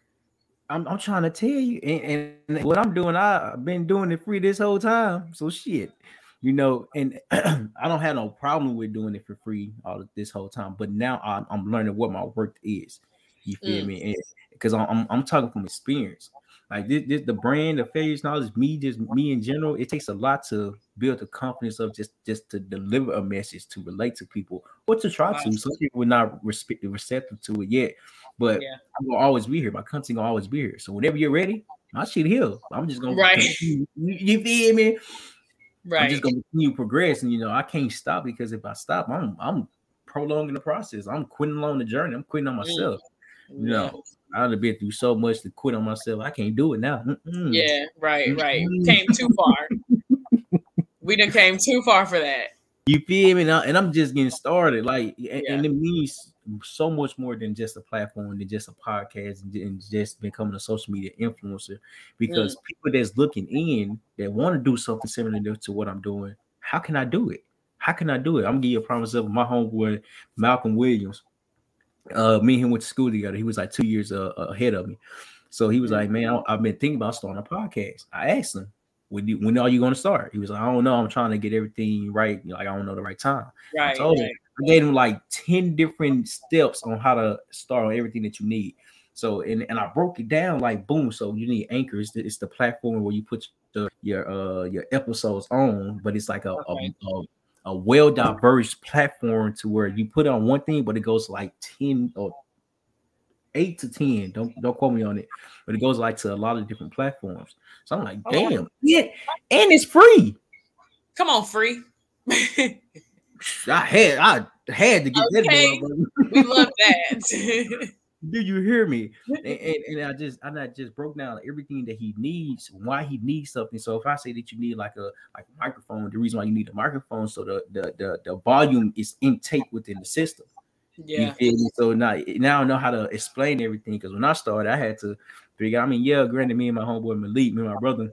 I'm I'm trying to tell you, and, and what I'm doing, I've been doing it free this whole time. So shit, you know, and I don't have no problem with doing it for free all this whole time. But now I'm, I'm learning what my work is. You feel mm. me? Because I'm, I'm I'm talking from experience. Like this, this the brand, the failures knowledge, me, just me in general. It takes a lot to build the confidence of just just to deliver a message to relate to people or to try to. Some people are not respect, receptive to it yet, but yeah. I'm gonna always be here. My content gonna always be here. So whenever you're ready, my shit here. I'm just gonna right. You, you feel me? Right. I'm just gonna continue progressing. you know I can't stop because if I stop, I'm I'm prolonging the process. I'm quitting along the journey. I'm quitting on mm. myself. Mm. You know, I've been through so much to quit on myself. I can't do it now. Mm-mm. Yeah, right, right. Came too far. we done came too far for that. You feel me? And I'm just getting started. Like, yeah. and it means so much more than just a platform, than just a podcast, and just becoming a social media influencer. Because mm. people that's looking in that want to do something similar to what I'm doing, how can I do it? How can I do it? I'm gonna give you a promise of my homeboy Malcolm Williams uh, me and him went to school together. He was like two years uh, ahead of me. So he was like, man, I've been thinking about starting a podcast. I asked him, when, you, when are you going to start? He was like, I don't know. I'm trying to get everything right. Like, I don't know the right time. Right. I told right. him, I gave him like 10 different steps on how to start on everything that you need. So, and, and I broke it down like boom. So you need Anchor. It's the, it's the platform where you put your, your, uh, your episodes on, but it's like a, okay. a, a a well diverse platform to where you put on one thing, but it goes like 10 or eight to 10. Don't don't quote me on it, but it goes like to a lot of different platforms. So I'm like, oh, damn, yeah, and it's free. Come on, free. I had I had to get okay. that. we love that. do you hear me? And, and, and, I just I not just broke down everything that he needs, why he needs something. So if I say that you need like a like a microphone, the reason why you need a microphone so the the the, the volume is intake within the system. Yeah. So now now I know how to explain everything because when I started, I had to figure. I mean, yeah, granted, me and my homeboy Malik, me and my brother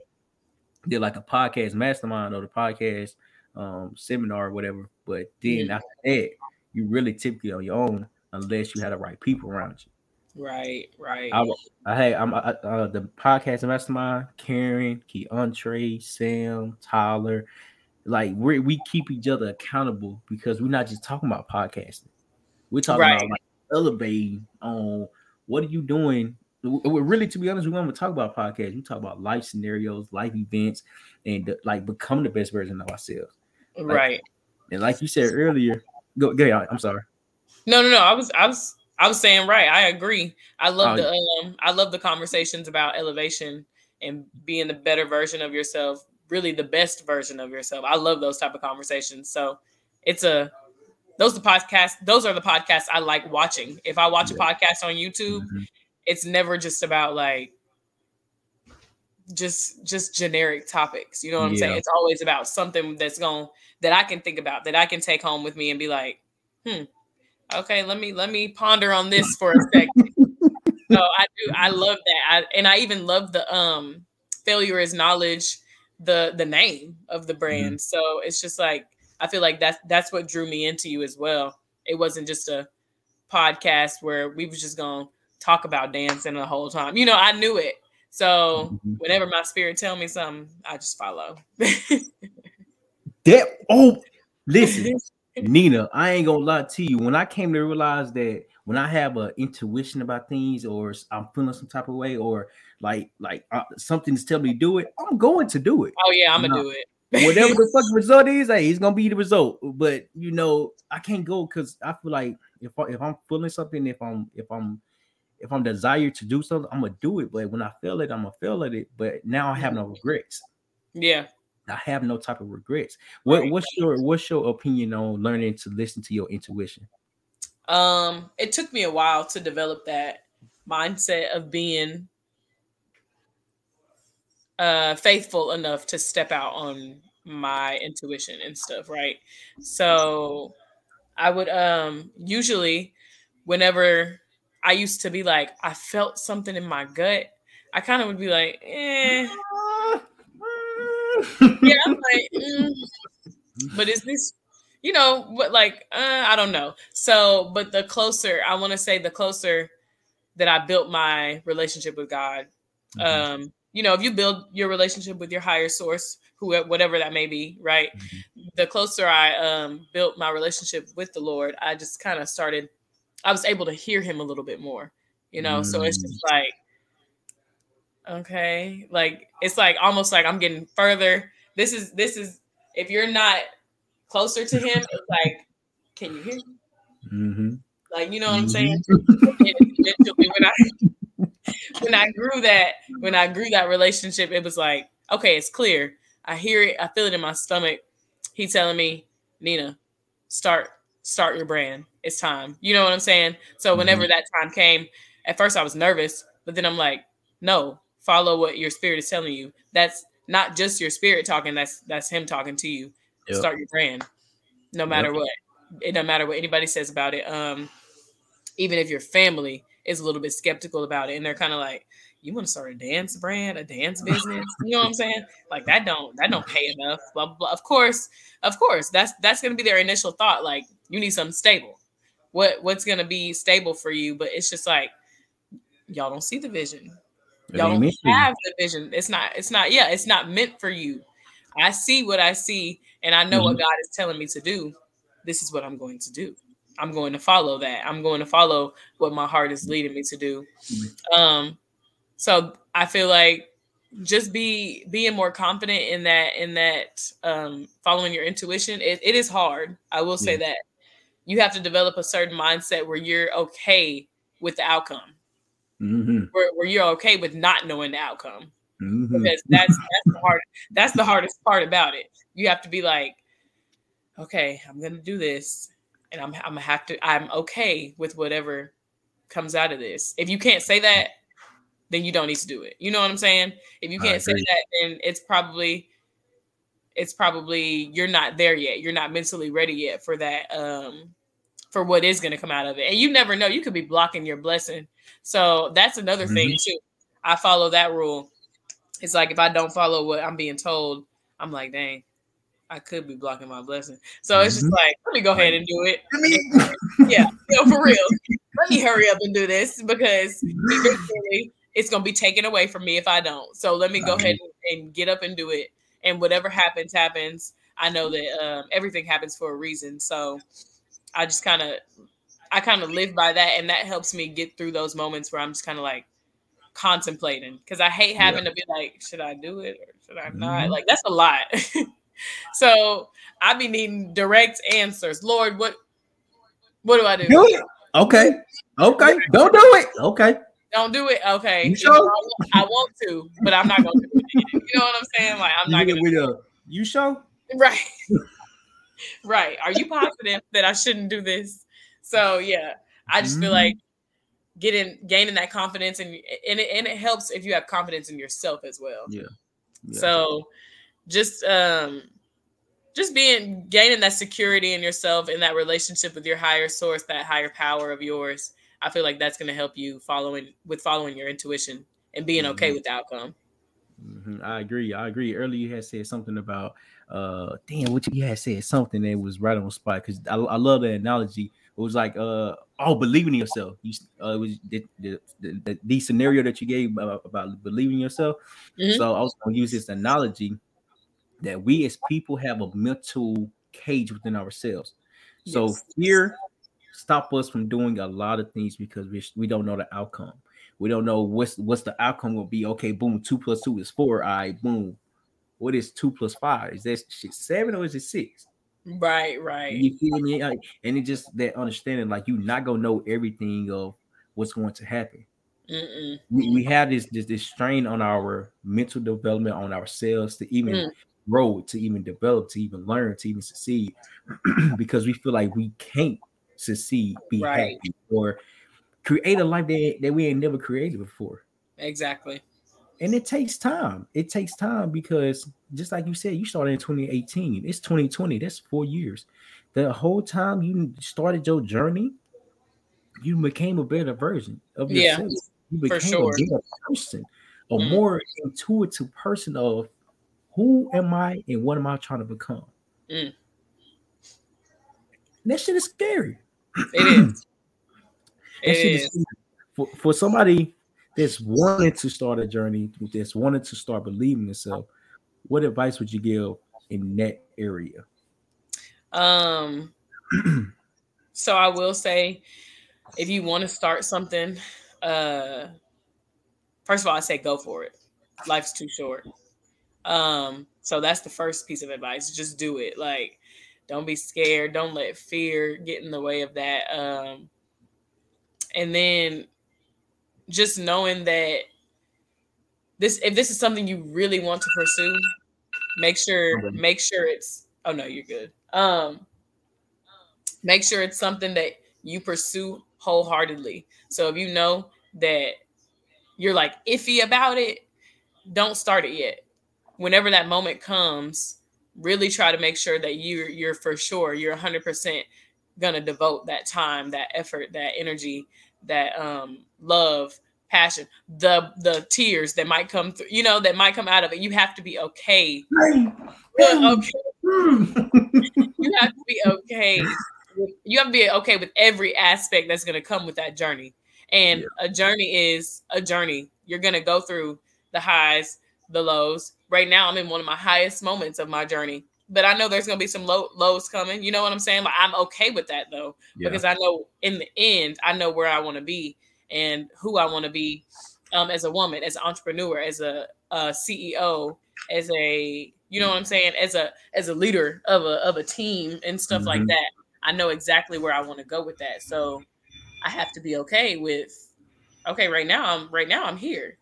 did like a podcast mastermind or the podcast um seminar or whatever. But then yeah. after that, you really typically on your own unless you had the right people around you. Right, right. I, I hey, I'm I, uh, the podcast mastermind. Karen, Key Entree, Sam, Tyler, like we we keep each other accountable because we're not just talking about podcasting. We're talking right. about like elevating on what are you doing. We're really, to be honest, we're going to talk about podcasts. We talk about life scenarios, life events, and like becoming the best version of ourselves. Like, right. And like you said earlier, go go. I'm sorry. No, no, no. I was I was I was saying right. I agree. I love oh, the um, I love the conversations about elevation and being the better version of yourself, really the best version of yourself. I love those type of conversations. So it's a those the podcasts. Those are the podcasts I like watching. If I watch a podcast on YouTube, mm-hmm. it's never just about like just just generic topics. You know what I'm yeah. saying? It's always about something that's going that I can think about that I can take home with me and be like, hmm, okay, let me let me ponder on this for a second. so I do I love that. I, and I even love the um failure is knowledge, the the name of the brand. Mm-hmm. So it's just like I feel like that's that's what drew me into you as well. It wasn't just a podcast where we was just gonna talk about dancing the whole time. You know, I knew it, So mm-hmm. whenever my spirit tell me something, I just follow. that oh, listen, Nina, I ain't gonna lie to you. When I came to realize that when I have an intuition about things, or I'm feeling some type of way, or like like uh, something's telling me to do it, I'm going to do it. Oh yeah, I'm gonna do it. Whatever the fucking result is, hey, it's gonna be the result. But you know, I can't go because I feel like if I, if I'm feeling something, if I'm if I'm if I'm desired to do something, I'm gonna do it. But when I feel it, I'm gonna feel it. But now I have no regrets. Yeah. I have no type of regrets. What right. what's your what's your opinion on learning to listen to your intuition? Um, it took me a while to develop that mindset of being uh faithful enough to step out on my intuition and stuff, right? So I would um usually whenever I used to be like, I felt something in my gut, I kind of would be like, eh. yeah, I'm like, mm. but is this, you know, what like, uh, I don't know. So, but the closer, I want to say the closer that I built my relationship with God, mm-hmm. um, you know, if you build your relationship with your higher source, who whatever that may be, right? Mm-hmm. The closer I um, built my relationship with the Lord, I just kind of started I was able to hear him a little bit more, you know. Mm. So it's just mm. like, okay, like it's like almost like I'm getting further. This is this is if you're not closer to him, it's like, can you hear me? Mm-hmm. Like you know what I'm saying? Mm-hmm. when I when I grew that when I grew that relationship, it was like, okay, it's clear. I hear it. I feel it in my stomach. He telling me, Nina, start start your brand. It's time. You know what I'm saying? So whenever mm-hmm. that time came, at first I was nervous, but then I'm like, no, follow what your spirit is telling you. That's not just your spirit talking, that's that's him talking to you. Yep. Start your brand. No matter yep. what. It doesn't matter what anybody says about it. Um, even if your family is a little bit skeptical about it and they're kind of like, you want to start a dance brand, a dance business? You know what I'm saying? Like that don't that don't pay enough. Blah, blah, blah. Of course, of course, that's that's gonna be their initial thought. Like you need something stable. What what's gonna be stable for you? But it's just like y'all don't see the vision. Y'all don't have the vision. It's not. It's not. Yeah, it's not meant for you. I see what I see, and I know mm-hmm. what God is telling me to do. This is what I'm going to do. I'm going to follow that. I'm going to follow what my heart is leading me to do. Um, so I feel like just be being more confident in that in that um following your intuition it, it is hard i will say yeah. that you have to develop a certain mindset where you're okay with the outcome mm-hmm. where, where, you're okay with not knowing the outcome mm-hmm. because that's that's the hard that's the hardest part about it you have to be like okay i'm gonna do this and i'm, I'm have to i'm okay with whatever comes out of this if you can't say that then you don't need to do it. You know what I'm saying? If you can't say that, then it's probably it's probably you're not there yet. You're not mentally ready yet for that um for what is going to come out of it. And you never know, you could be blocking your blessing. So that's another mm-hmm. thing too. I follow that rule. It's like if I don't follow what I'm being told, I'm like, dang, I could be blocking my blessing. So mm-hmm. it's just mm-hmm. like, let me go ahead and do it. I mean, yeah, you know, for real. let me hurry up and do this because eventually it's going to be taken away from me if I don't. So let me go ahead and, and, get up and do it. And whatever happens, happens. I know that um, everything happens for a reason. So I just kind of, I kind of live by that, and that helps me get through those moments where I'm just kind of like contemplating because I hate having yeah. to be like, should I do it or should I not? Mm-hmm. Like that's a lot. so I be needing direct answers. Lord, what, what do I do? Do it. Okay. Okay. Don't do it. Okay. Don't do it. Okay. You sure? I want to, but I'm not gonna do it. You know what I'm saying? Like I'm not gonna. With a, you sure? Right. right. Are you positive that I shouldn't do this? So yeah, I just mm-hmm. feel like getting gaining that confidence and and it, and it helps if you have confidence in yourself as well. Yeah. yeah. So just um just being gaining that security in yourself in that relationship with your higher source, that higher power of yours I feel like that's going to help you following with following your intuition and being okay mm-hmm. with the outcome. Mm-hmm. I agree. I agree. Earlier, you had said something about, uh, damn, what you had said something that was right on the spot because I, I love the analogy it was like uh oh believing in yourself. You uh, it was the the, the, the scenario that you gave about, about believing yourself. Mm-hmm. So I was gonna use this analogy that we as people have a mental cage within ourselves. So yes. fear stop us from doing a lot of things because we, we don't know the outcome. We don't know what's what's the outcome will be. Okay, boom, two plus two is four. I right, boom. What is two plus five? Is that shit seven or is it six? Right, right. You feel me? And it just that understanding, like you're not gonna know everything of what's going to happen. We, we have this, this this strain on our mental development on ourselves to even mm. Grow, to even develop, to even learn, to even succeed, because we feel like we can't succeed, be right. happy, or create a life that, that we ain't never created before. Exactly and it takes time. It takes time because just like you said, you started in 2018. It's 2020. That's four years. The whole time you started your journey, you became a better version of yourself. Yeah, you became sure. a better person, a mm. more intuitive person of who am I and what am I trying to become. Mm. That shit is scary. It is. it is. is for, for somebody that's wanted to start a journey, that's wanted to start believing themselves, what advice would you give in that area? Um, so I will say, if you want to start something, uh, first of all, I say go for it. Life's too short. Um, so that's the first piece of advice. Just do it. Like, don't be scared. Don't let fear get in the way of that. Um, and then just knowing that this if this is something you really want to pursue, make sure make sure it's oh no, you're good. Um make sure it's something that you pursue wholeheartedly. So if you know that you're like iffy about it, don't start it yet. Whenever that moment comes, really try to make sure that you're you're for sure you're 100% gonna devote that time, that effort, that energy that um, love, passion, the the tears that might come through, you know, that might come out of it. You have to be okay. okay. you have to be okay. You have to be okay with every aspect that's going to come with that journey. And yeah. a journey is a journey. You're going to go through the highs, the lows. Right now, I'm in one of my highest moments of my journey but I know there's gonna be some low, lows coming. You know what I'm saying? Like I'm okay with that though, yeah. because I know in the end, I know where I want to be and who I want to be um, as a woman, as an entrepreneur, as a, a, CEO, as a you know what I'm saying, as a as a leader of a of a team and stuff mm-hmm. like that. I know exactly where I want to go with that. So I have to be okay with okay, right now I'm right now I'm here.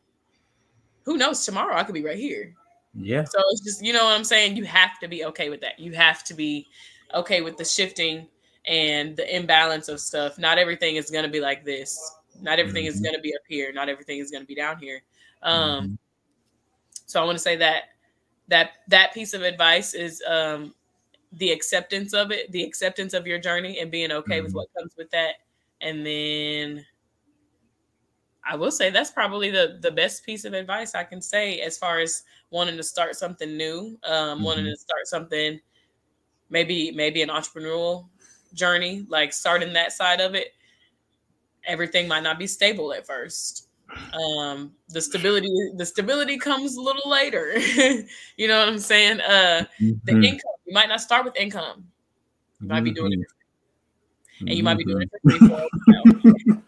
Who knows tomorrow I could be right here. Yeah. So it's just, you know what I'm saying? You have to be okay with that. You have to be okay with the shifting and the imbalance of stuff. Not everything is going to be like this. Not everything mm-hmm. is going to be up here. Not everything is going to be down here. Um, mm-hmm. So I want to say that that that piece of advice is um, the acceptance of it, the acceptance of your journey, and being okay mm-hmm. with what comes with that. And then I will say that's probably the the best piece of advice I can say as far as wanting to start something new, um, mm-hmm. wanting to start something, maybe maybe an entrepreneurial journey, like starting that side of it. Everything might not be stable at first. Um, the stability the stability comes a little later. you know what I'm saying? Uh, mm-hmm. the income you might not start with income. You might be doing it, mm-hmm. and you might be doing it for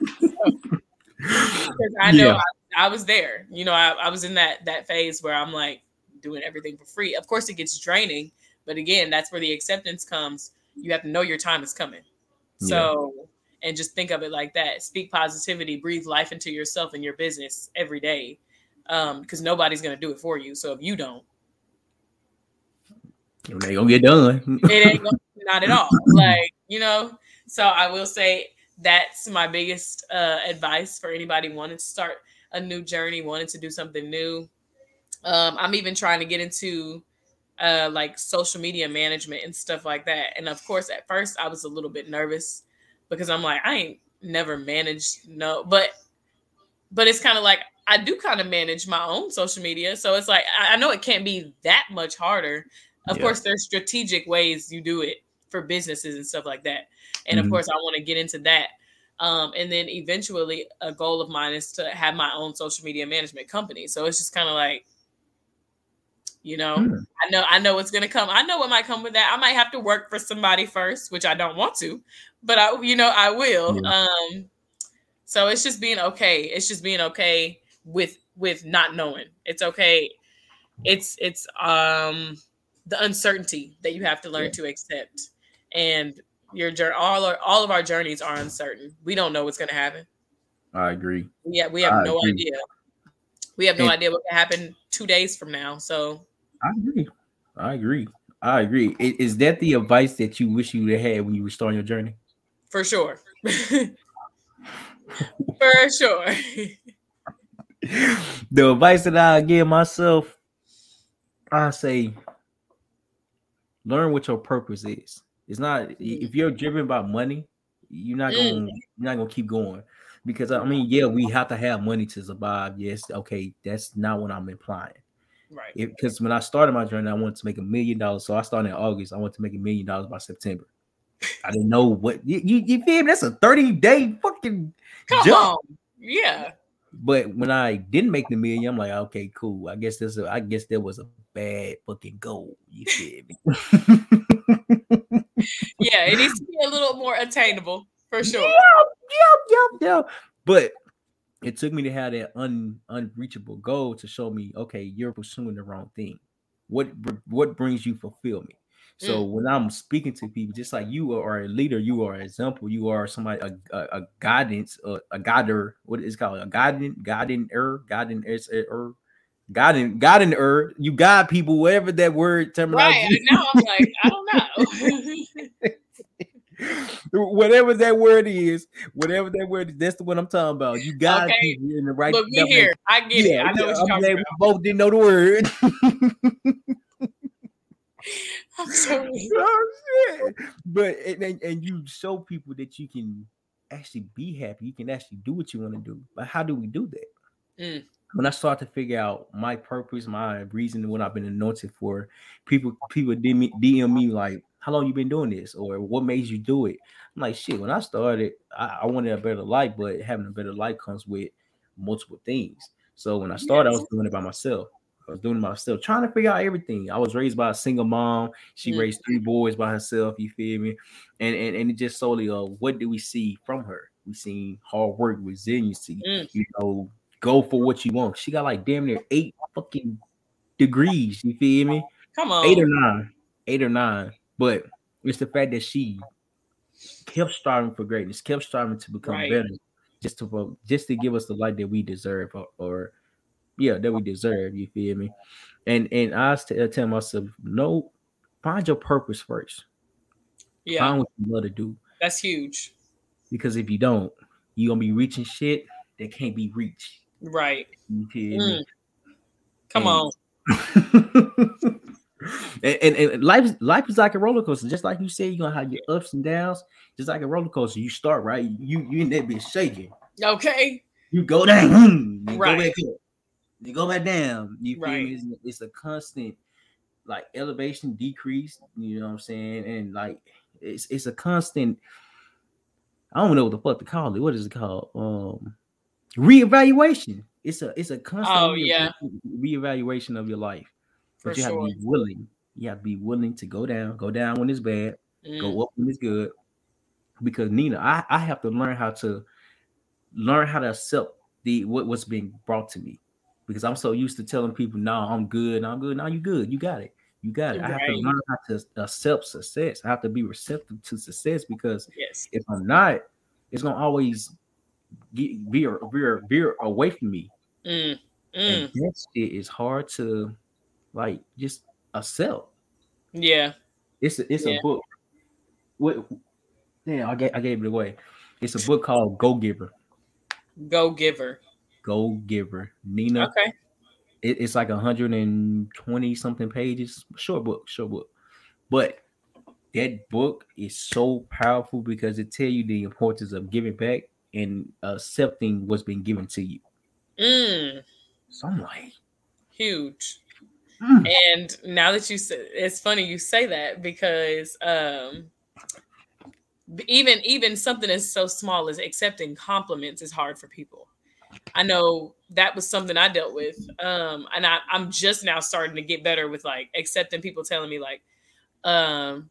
because I know yeah. I, I, was there. You know, I, I was in that that phase where I'm like doing everything for free. Of course, it gets draining, but again, that's where the acceptance comes. You have to know your time is coming. So, yeah. and just think of it like that. Speak positivity, breathe life into yourself and your business every day, because um, nobody's gonna do it for you. So if you don't, it ain't gonna get done. it ain't gonna, not at all. Like you know. So I will say that's my biggest uh, advice for anybody wanting to start a new journey, wanting to do something new. Um, I'm even trying to get into uh, like social media management and stuff like that. And of course, at first, I was a little bit nervous because I'm like, I ain't never managed no, but but it's kind of like I do kind of manage my own social media, so it's like I, I know it can't be that much harder. Of yeah. course, there's strategic ways you do it for businesses and stuff like that. And mm-hmm. of course, I want to get into that. Um, and then eventually, a goal of mine is to have my own social media management company. So it's just kind of like, you know, mm. I know I know what's gonna come. I know what might come with that. I might have to work for somebody first, which I don't want to, but I, you know, I will. Yeah. Um, so it's just being okay. It's just being okay with with not knowing. It's okay. It's it's um the uncertainty that you have to learn yeah. to accept. And your journey all our, all of our journeys are uncertain. We don't know what's going to happen. I agree. Yeah, we have I no agree. idea. We have no and, idea what can happen 2 days from now. So I agree. I agree. I agree. Is that the advice that you wish you had when you were starting your journey? For sure. For sure. the advice that I give myself, I say, learn what your purpose is. It's not if you're driven by money, you're not going mm. you're not gonna keep going. Because I mean, yeah, we have to have money to survive. Yes, okay, that's not what I'm implying. Right. Because when I started my journey, I wanted to make a million dollars. So I started in August. I wanted to make a million dollars by September. I didn't know what you, you, you feel me? That's a 30 day fucking Come jump. On. Yeah. But when I didn't make the million, I'm like, okay, cool. I guess this I guess there was a bad fucking goal. You feel me? yeah, it needs to be a little more attainable for sure. Yep, yep, yep, yep. But it took me to have that un, unreachable goal to show me, okay, you're pursuing the wrong thing. What what brings you fulfillment? So mm. when I'm speaking to people, just like you are a leader, you are an example, you are somebody a, a, a guidance, a, a guider, what is called a guiding, guiding er, guiding er, guiding, guiding er. You guide people, whatever that word terminology. Right now, I'm like, I don't know. whatever that word is, whatever that word is, that's the one I'm talking about. You got okay. people in the right. Look, we here. I get yeah, it. I know what you're talking about. We both didn't know the word. I'm sorry. Oh, but and, and you show people that you can actually be happy. You can actually do what you want to do. But how do we do that? Mm. When I start to figure out my purpose, my reason, what I've been anointed for, people people DM, DM me like, "How long you been doing this?" or "What made you do it?" I'm like, "Shit." When I started, I, I wanted a better life, but having a better life comes with multiple things. So when I started, yes. I was doing it by myself. I was doing it myself, trying to figure out everything. I was raised by a single mom. She mm-hmm. raised three boys by herself. You feel me? And and and it just solely uh, what do we see from her? We seen hard work, resiliency. Mm. You know, go for what you want. She got like damn near eight fucking degrees. You feel me? Come on, eight or nine, eight or nine. But it's the fact that she kept striving for greatness, kept striving to become right. better, just to just to give us the light that we deserve, or, or yeah, that we deserve. You feel me? And and I t- uh, tell myself, no, find your purpose first. Yeah, find what you love to do. That's huge. Because if you don't, you're gonna be reaching shit that can't be reached. Right. Mm. Come on. and, and, and, life life is like a roller coaster. Just like you said, you're gonna have your ups and downs. Just like a roller coaster, you start right. You you in that bitch shaking. Okay. You go down. You right. Go back up you go back down. You feel right. It's, it's, a constant like elevation decrease. You know what I'm saying? And like it's it's a constant. I don't know what the fuck to call it. What is it called? Um, reevaluation. It's a it's a constant. Oh yeah. Reevaluation of your life, but For you have sure. to be willing. You have to be willing to go down, go down when it's bad, mm. go up when it's good. Because Nina, I, I have to learn how to learn how to accept the what, what's being brought to me because I'm so used to telling people, "No, I'm good. I'm good. No, you good. You got it. You got it." Right. I have to learn how to accept success. I have to be receptive to success because yes. if I'm not, it's gonna always get veer veer veer away from me. Mm. Mm. And that shit is hard to like just accept. Yeah, it's a, it's yeah. a book. What? Yeah, I gave I gave it away. It's a book called Go Giver. Go Giver. Go Giver. Nina. Okay. It, it's like 120 something pages. Short book, short book. But that book is so powerful because it tell you the importance of giving back and accepting what's been given to you. Mm. So I'm like, huge. Mm. And now that you say, it's funny you say that because um, even even something as so small as accepting compliments is hard for people. I know that was something I dealt with. Um, and I, I'm just now starting to get better with like accepting people telling me like, um,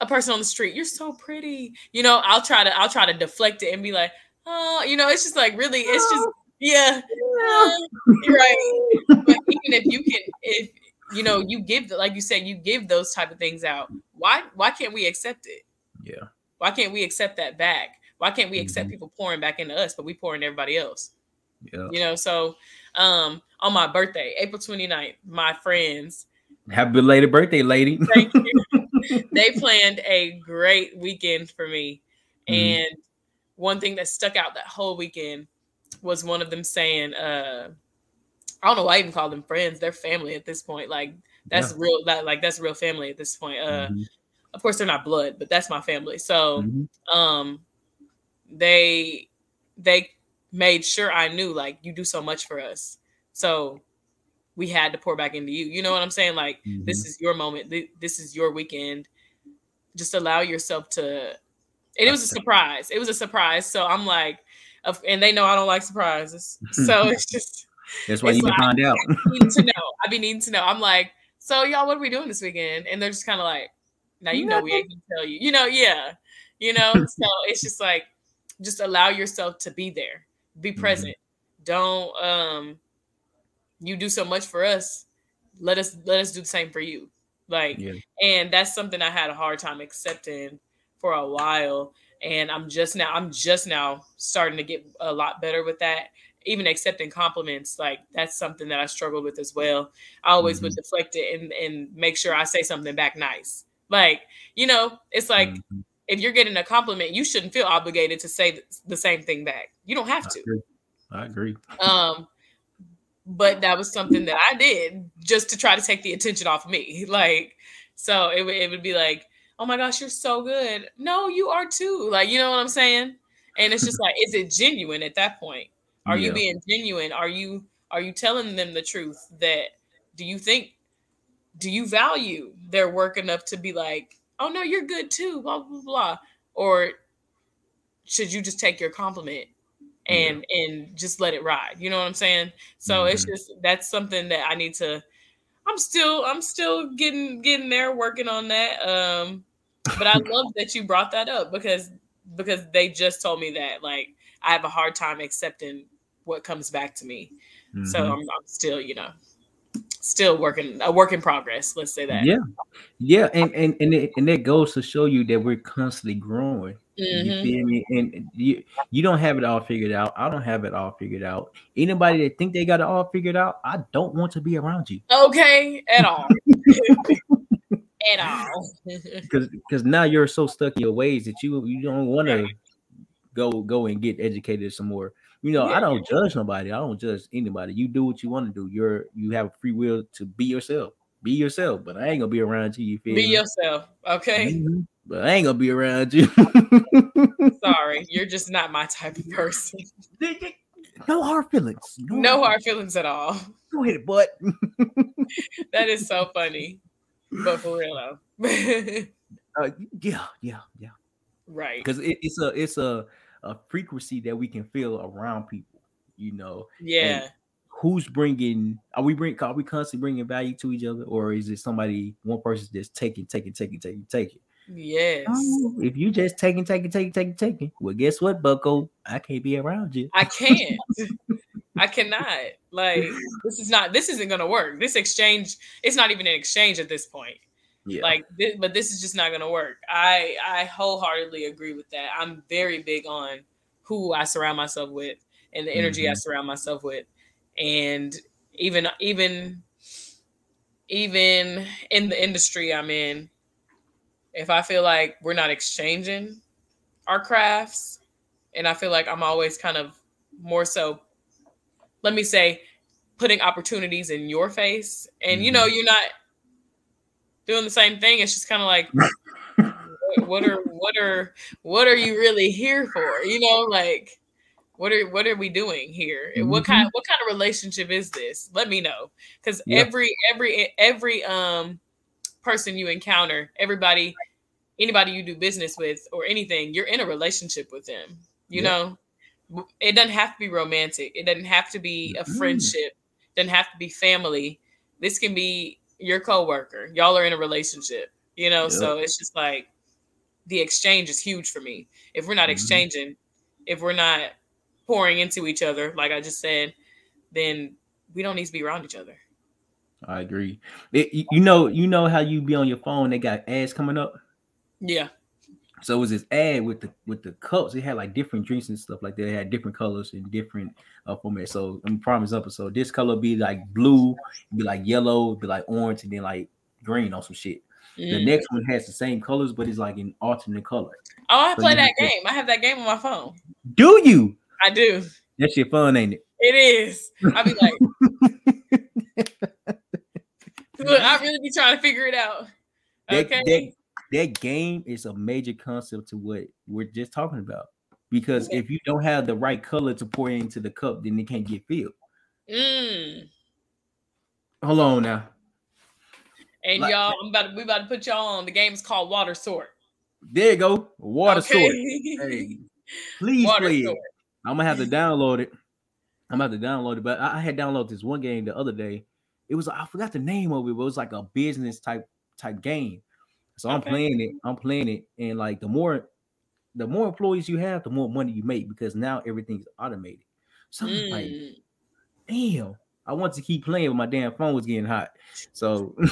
a person on the street, you're so pretty. You know, I'll try to I'll try to deflect it and be like, oh, you know, it's just like really, it's just yeah, right. But even if you can, if you know, you give like you said, you give those type of things out. Why why can't we accept it? Yeah. Why can't we accept that back? Why can't we accept Mhm. people pouring back into us, but we pour into everybody else? Yeah. You know, so um on my birthday, April 29th, my friends, Happy belated birthday, lady. thank you. they planned a great weekend for me. Mhm. And one thing that stuck out that whole weekend was one of them saying, uh, I don't know why I even call them friends. They're family at this point. Like that's Yeah. real that like that's real family at this point. Uh Mhm. of course they're not blood, but that's my family. So Mhm. um they they made sure I knew like you do so much for us. So we had to pour back into you. You know what I'm saying? Like this Mhm. is your moment. This is your weekend. Just allow yourself to and it was a surprise. It was a surprise. So I'm like and they know I don't like surprises. So it's just That's why you like- find out. need to know. I be needing to know. I'm like, so y'all, what are we doing this weekend? And they're just kind of like, now you know we ain't gonna tell you. You know, yeah. You know, so it's just like, just allow yourself to be there, be Mhm. present. Don't um you do so much for us. Let us let us do the same for you. Like, Yeah. and that's something I had a hard time accepting for a while. And I'm just now, I'm just now starting to get a lot better with that. Even accepting compliments, like that's something that I struggled with as well. I always would deflect it and, and make sure I say something back nice. Like, you know, it's like Mhm. if you're getting a compliment, you shouldn't feel obligated to say th- the same thing back. You don't have I to. agree. I agree. Um, but that was something that I did just to try to take the attention off of me. Like, so it, would- it would be like, oh my gosh, you're so good. No, you are too. Like, you know what I'm saying? And it's just like, is it genuine at that point? Are you being genuine? Are you are you telling them the truth that do you think do you value their work enough to be like, oh no, you're good too, blah blah blah, or should you just take your compliment and and just let it ride? You know what I'm saying? So it's Mhm. just that's something that I need to. I'm still I'm still getting getting there, working on that. Um, but I love that you brought that up because because they just told me that like I have a hard time accepting what comes back to me. So Mhm. I'm, I'm still, you know, still working a work in progress. Let's say that. Yeah, yeah, and and and it, and that goes to show you that we're constantly growing. You Mhm. feel me? And you you don't have it all figured out. I don't have it all figured out. Anybody that think they got it all figured out, I don't want to be around you Okay, at all. at all. because because now you're so stuck in your ways that you you don't want to go go and get educated some more. You know, Yeah. I don't judge nobody. I don't judge anybody. You do what you want to do. You're you have free will to be yourself. Be yourself, but I ain't gonna be around you. You feel Be me? yourself. Okay. Mhm. But I ain't gonna be around you. Sorry, you're just not my type of person. no hard feelings. No hard feelings at all. Go hit it, butt. That is so funny. But for real though. Uh, yeah, yeah, yeah. right. Because it, it's a it's a a frequency that we can feel around people. You know, Yeah. who's bringing? Are we bring? Are we constantly bringing value to each other, or is it somebody one person just taking, taking, taking, taking, taking? Yes. Oh, if you just taking, taking, taking, taking, taking, well, guess what, Bucko? I can't be around you. I can't. I cannot. Like this is not this isn't gonna work. This exchange, it's not even an exchange at this point. Yeah, Like but this is just not gonna work. I I wholeheartedly agree with that. I'm very big on who I surround myself with and the energy I Mhm. surround myself with. And even even even in the industry I'm in, if I feel like we're not exchanging our crafts, and I feel like I'm always kind of more so, let me say, putting opportunities in your face, and you know, you're not doing the same thing. It's just kind of like, what, what are what are what are you really here for? You know, like what are what are we doing here? What kind what kind of relationship is this? Let me know because every every every um person you encounter, everybody anybody you do business with or anything, you're in a relationship with them. You know, it doesn't have to be romantic. It doesn't have to be a friendship. It doesn't have to be family. This can be your coworker. Y'all are in a relationship. You know, so it's just like the exchange is huge for me. If we're not Mhm. exchanging, if we're not pouring into each other, like I just said, then we don't need to be around each other. I agree. It, you- know, you know how you be on your phone, they got ads coming up. Yeah. So it was this ad with the with the cups. It had like different drinks and stuff like that. It had different colors and different uh, formats. So I'm promise episode. This color be like blue, be like yellow, be like orange, and then like green on some shit. The Mm. next one has the same colors, but it's like an alternate color. Oh, I So play that game. I have that game on my phone. Do you? I do. That shit fun, ain't it? It is. I'll be like, look, I really be trying to figure it out. That, Okay. that, that game is a major concept to what we're just talking about. Because Yeah. if you don't have the right color to pour into the cup, then it can't get filled. Mm. Hold on now. And Like- y'all, I'm about to, we about to put y'all on. The game is called Water Sort. There you go. Water okay? Sort. Hey, please Water play it. I'm gonna have to download it. I'm about to to download it. But I, I had downloaded this one game the other day. It was I forgot the name of it, but it was like a business type type game. So I'm Okay. playing it. I'm playing it, and like the more the more employees you have, the more money you make because now everything's automated. So I'm like, Mm. damn, I want to keep playing, but my damn phone was getting hot. So I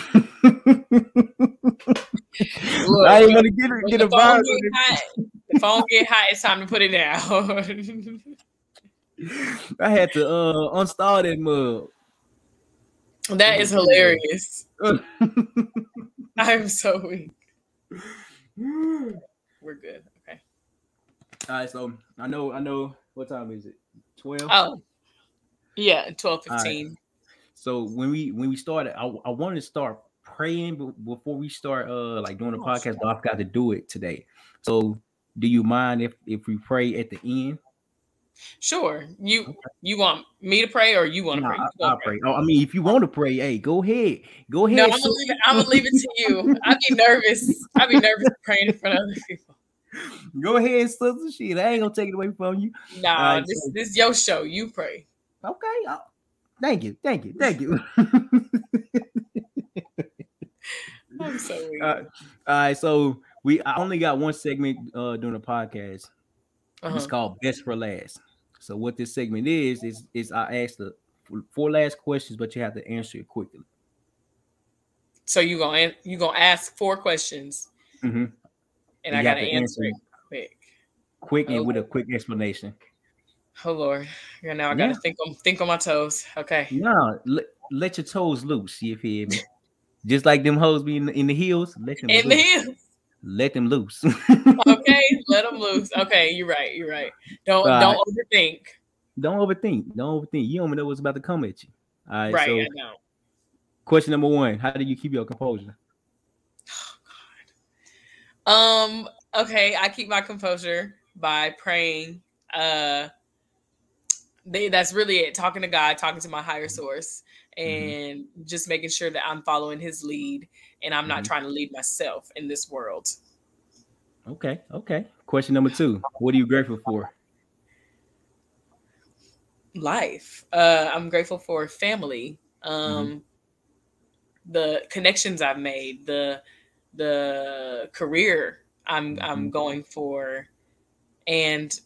ain't gonna get it, get a phone virus. get hot, the phone get hot. It's time to put it down. I had to uh uninstall that mug. That is hilarious. I am so weak. We're good. Okay. All right, so I know, I know. What time is it? Twelve. Oh, yeah, 12, right. 15. So when we when we started, I, I wanted to start praying before we start uh like doing the Oh, podcast, but I've got to do it today. So do you mind if if we pray at the end? Sure. You you want me to pray or you want to pray? I, will pray. Oh, I mean, if you want to pray, hey, go ahead, go ahead. No, I'm gonna leave it. I'm gonna leave it to you. I'd be nervous. I'd be nervous praying in front of other people. Go ahead, sister. Shit, I ain't gonna take it away from you. Nah, this so- this is your show. You pray. Okay. uh, thank you, thank you, thank you. I'm so weak. Uh, All right, so we I only got one segment uh during the podcast. Uh-huh. It's called Best for Last. So what this segment is is is I ask the four last questions, but you have to answer it quickly. So you gonna you gonna ask four questions, Mhm. and You I gotta to answer answer it quick. Quick and with a quick explanation. Oh Lord, yeah. Now I gotta Yeah. think on think on my toes. Okay. No, let, let your toes loose. You hear me? Just like them hoes be in the, in the heels. Let them In the loose. Let them loose. Okay, let them loose. Okay, you're right. You're right. Don't don't overthink. don't overthink. Don't overthink. You don't even know what's about to come at you. All right. Right. So I know. question number one: How do you keep your composure? Um, okay, I keep my composure by praying. Uh they, that's really it. Talking to God, talking to my higher source, and just making sure that I'm following his lead and I'm not Mhm. trying to lead myself in this world. Okay. Okay. Question number two: What are you grateful for? Life. Uh I'm grateful for family. Um the connections I've made, the the career I'm I'm Mhm. going for and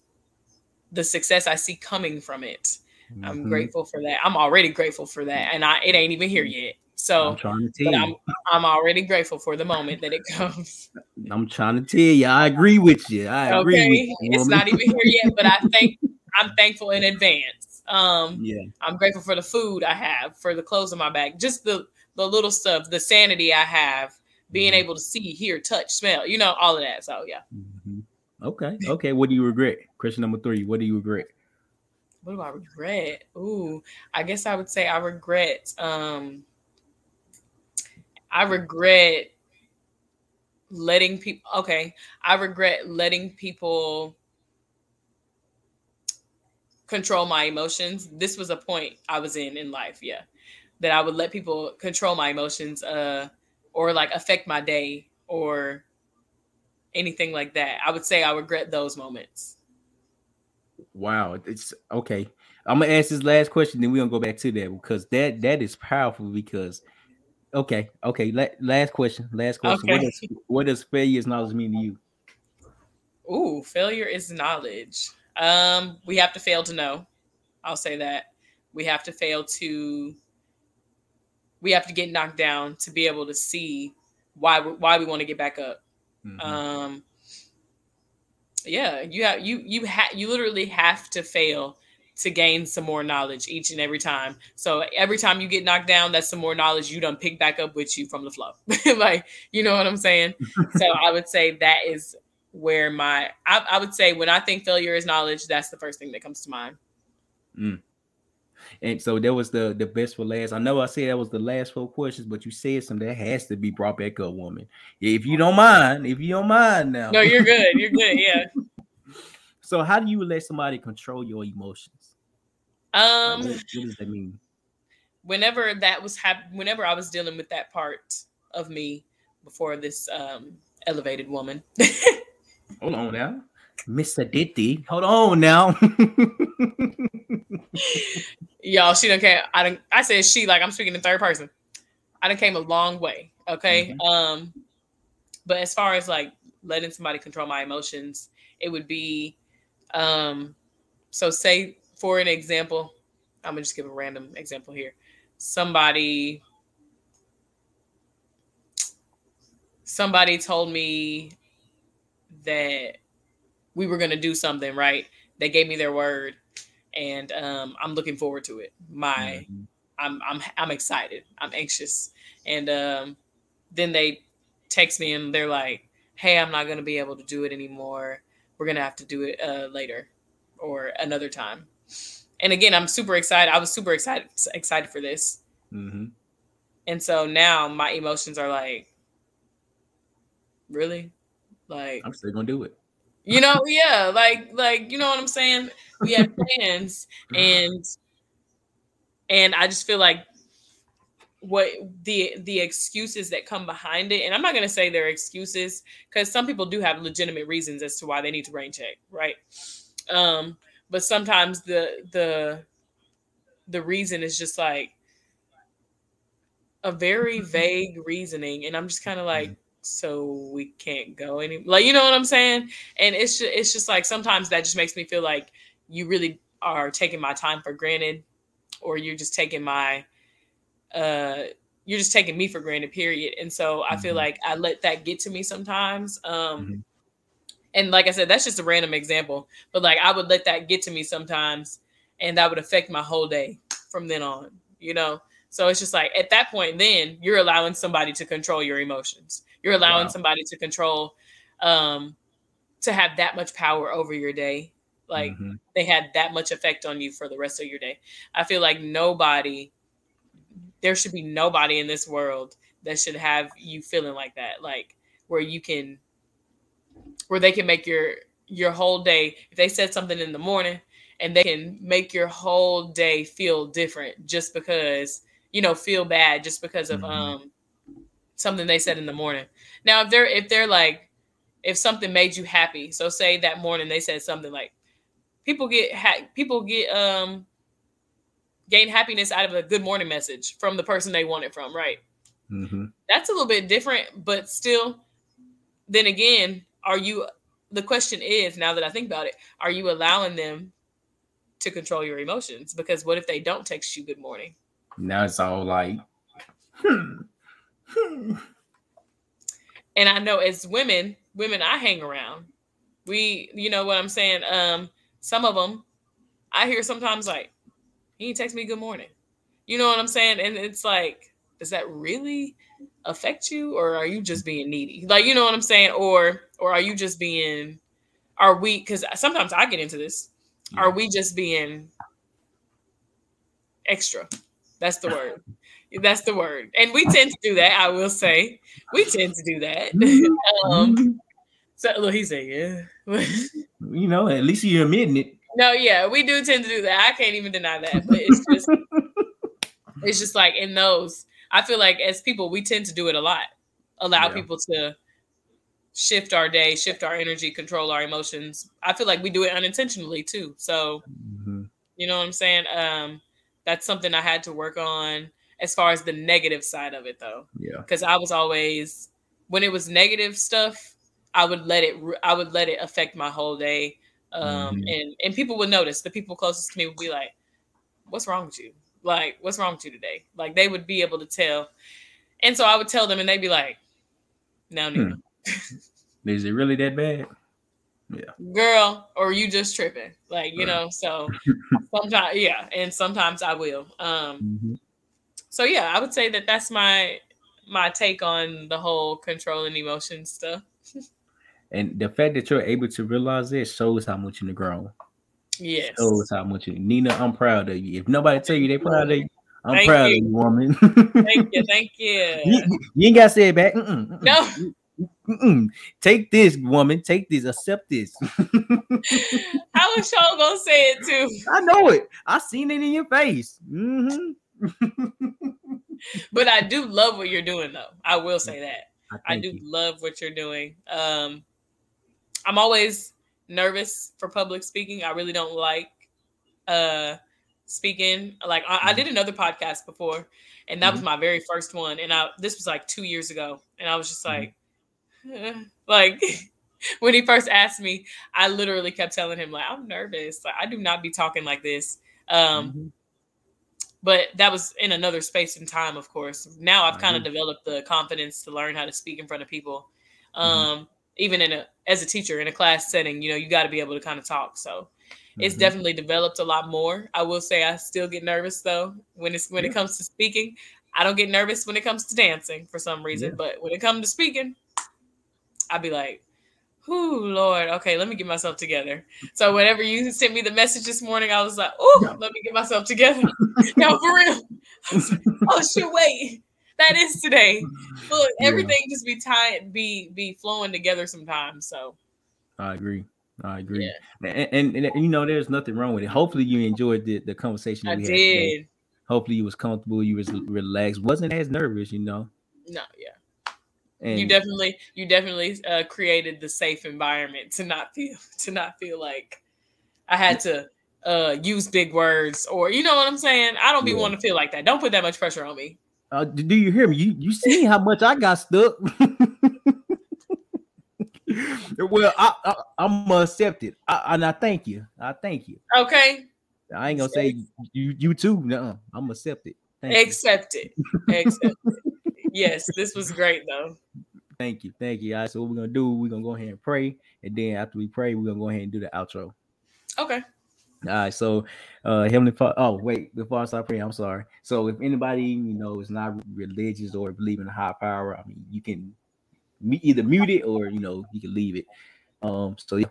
the success I see coming from it. I'm Mhm. grateful for that. I'm already grateful for that, and I it ain't even here yet. I'm So, trying to tell I'm you. I'm already grateful for the moment that it comes. I'm trying to tell you. I agree with you. I agree with Okay, you. it's not even here yet, but I think I'm thankful in advance. Um, Yeah. I'm grateful for the food I have, for the clothes on my back, just the the little stuff, the sanity I have, being Mhm. able to see, hear, touch, smell, you know, all of that. So yeah, Mhm. Okay. Okay. What do you regret? Question number three. What do you regret? what do I regret? Ooh, I guess I would say I regret. Um, I regret letting people. Okay, I regret letting people control my emotions. This was a point I was in in life. Yeah, that I would let people control my emotions, uh, or like affect my day, or anything like that. I would say I regret those moments. Wow, it's okay. I'm gonna ask this last question, then we're gonna go back to that because that that is powerful. Because okay, okay, la- last question, last question. Okay. What does what does failure is knowledge mean to you? Ooh, failure is knowledge. Um, we have to fail to know. I'll say that we have to fail to. We have to get knocked down to be able to see why why we want to get back up. Mm-hmm. Um, yeah, you have you you have you literally have to fail to gain some more knowledge each and every time. So every time you get knocked down, that's some more knowledge you don't pick back up with you from the flow. like, you know what I'm saying? so I would say that is where my I, I, would say when I think failure is knowledge, that's the first thing that comes to mind. Mm. And so that was the the best for last. I know I said that was the last four questions, but you said something that has to be brought back up, woman. If you don't mind, if you don't mind now. No, you're good. You're good. Yeah. so how do you let somebody control your emotions? Um what, what, does that mean? Whenever that was hap- whenever I was dealing with that part of me before this um elevated woman. Hold on now. Mr. Diddy. Hold on now. Y'all, she don't care. I don't I said she like I'm speaking in third person. I done came a long way. Okay. Mm-hmm. Um, but as far as like letting somebody control my emotions, it would be um so say for an example, I'm gonna just give a random example here. Somebody somebody told me that we were to do something, right? They gave me their word, and um, I'm looking forward to it. My, mm-hmm. I'm, I'm, I'm excited. I'm anxious, and um, then they text me and they're like, "Hey, I'm not going to be able to do it anymore. We're going to have to do it uh, later or another time." And again, I'm super excited. I was super excited excited for this. Mm-hmm. And so now my emotions are like, really? Like I'm still gonna do it. You know, yeah, like like you know what I'm saying? We have plans and and I just feel like what the the excuses that come behind it and i'm not going to say they're excuses because some people do have legitimate reasons as to why they need to rain check right um but sometimes the the the reason is just like a very vague reasoning and i'm just kind of like so we can't go any like you know what I'm saying? And it's just, it's just like sometimes that just makes me feel like you really are taking my time for granted or you're just taking my uh you're just taking me for granted period and so i feel mm-hmm. like i let that get to me sometimes um mm-hmm. And like i said that's just a random example but like i would let that get to me sometimes and that would affect my whole day from then on you know so it's just like at that point then you're allowing somebody to control your emotions you're allowing wow. somebody to control, um, to have that much power over your day. Like mm-hmm. they had that much effect on you for the rest of your day. I feel like nobody, there should be nobody in this world that should have you feeling like that. Like where you can, where they can make your your whole day. If they said something in the morning, and they can make your whole day feel different just because you know feel bad just because of mm-hmm. um something they said in the morning. Now, if they're if they're like, if something made you happy, so say that morning they said something like, people get ha- people get um gain happiness out of a good morning message from the person they want it from, right? Mm-hmm. That's a little bit different, but still. Then again, are you? The question is, now that I think about it, are you allowing them to control your emotions? Because what if they don't text you good morning? Now it's all like, hmm, hmm. and I know as women, women I hang around, we, you know what I'm saying? Um, some of them, I hear sometimes like, he text me good morning. You know what I'm saying? And it's like, does that really affect you, or are you just being needy? Like, you know what I'm saying? Or, or are you just being? Are we? Because sometimes I get into this. Are we just being extra? That's the word. That's the word. And we tend to do that, I will say. We tend to do that. um, so look, he said, yeah. you know, at least you're admitting it. No, yeah, we do tend to do that. I can't even deny that. But it's just it's just like in those, I feel like as people, we tend to do it a lot. Allow yeah. people to shift our day, shift our energy, control our emotions. I feel like we do it unintentionally too. So, mm-hmm. you know what I'm saying? Um, that's something I had to work on as far as the negative side of it though. Yeah. Cuz I was always when it was negative stuff, I would let it I would let it affect my whole day. Um mm-hmm. and and people would notice. The people closest to me would be like, "What's wrong with you? Like, what's wrong with you today?" Like they would be able to tell. And so I would tell them and they'd be like, "No, Nina." Hmm. Is it really that bad? Yeah. Girl, or you just tripping. Like, you know, so sometimes yeah, and sometimes I will. Um mm-hmm so yeah, I would say that that's my my take on the whole controlling emotions stuff. and the fact that you're able to realize this shows how much you've grown. Yes. Shows how much you Nina, I'm proud of you. If nobody tell you they proud of you, I'm thank proud you. of you, woman. thank you, thank you. you. you. ain't gotta say it back. Mm-mm, mm-mm. No. Mm-mm. Take this, woman. Take this. Accept this. How was y'all gonna say it too? I know it. I seen it in your face. Mm-hmm. but I do love what you're doing, though. I will say that. I, I do you. love what you're doing. Um, I'm always nervous for public speaking. I really don't like uh, speaking. Like I, I, did mm-hmm. another podcast before, and that mm-hmm. was my very first one. And I this was like two years ago, and I was just like, mm-hmm. like. when he first asked me, I literally kept telling him like I'm nervous. Like I do not be talking like this. Um, mm-hmm but that was in another space and time of course now i've kind of developed the confidence to learn how to speak in front of people mm-hmm. um. Even in a as a teacher in a class setting you know you got to be able to kind of talk so mm-hmm. it's definitely developed a lot more i will say i still get nervous though when it's when yeah. it comes to speaking i don't get nervous when it comes to dancing for some reason yeah. but when it comes to speaking i'd be like Ooh, Lord. Okay, let me get myself together. So whenever you sent me the message this morning, I was like, oh, let me get myself together. no, for real. Like, oh shoot, wait. That is today. Look, everything yeah. just be tied, be be flowing together sometimes. So I agree. I agree. Yeah. And, and, and, you know, there's nothing wrong with it. Hopefully you enjoyed the, the conversation I did. Today. Hopefully you was comfortable, you was relaxed, wasn't as nervous, you know. No, yeah. And you definitely you definitely uh, created the safe environment to not feel to not feel like I had to uh, use big words or you know what I'm saying. I don't be yeah. want to feel like that. Don't put that much pressure on me. Uh, do you hear me? You you see how much I got stuck. well, I, I am accepted, I, and I thank you. I thank you. Okay. I ain't gonna say you you too. No, I'm accepted. Thank accepted. accepted. yes, this was great though. Thank you, thank you. All right, so what we're gonna do? We're gonna go ahead and pray, and then after we pray, we're gonna go ahead and do the outro. Okay. All right, so uh Heavenly Father. Oh, wait, before I start praying, I'm sorry. So if anybody you know is not religious or believe in a high power, I mean, you can either mute it or you know you can leave it. Um, so yeah.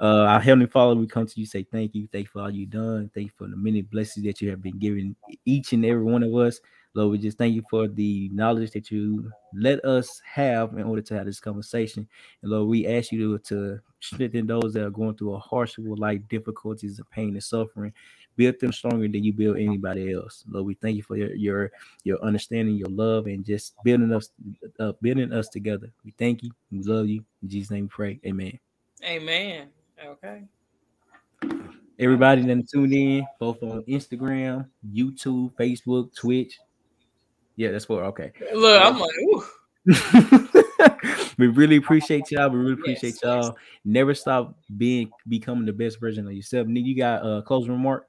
Uh, our Heavenly Father, we come to you, say thank you. Thank you for all you've done. Thank you for the many blessings that you have been giving each and every one of us. Lord, we just thank you for the knowledge that you let us have in order to have this conversation. And Lord, we ask you to, to strengthen those that are going through a hardship with life difficulties and pain and suffering. Build them stronger than you build anybody else. Lord, we thank you for your your, your understanding, your love, and just building us uh, building us together. We thank you. We love you. In Jesus' name we pray. Amen. Amen. Okay. Everybody then tune in both on Instagram, YouTube, Facebook, Twitch, yeah, that's four. Okay. Look, I'm like, we really appreciate y'all. We really appreciate yes, y'all. Yes. Never stop being becoming the best version of yourself. Nick, you got a closing remark?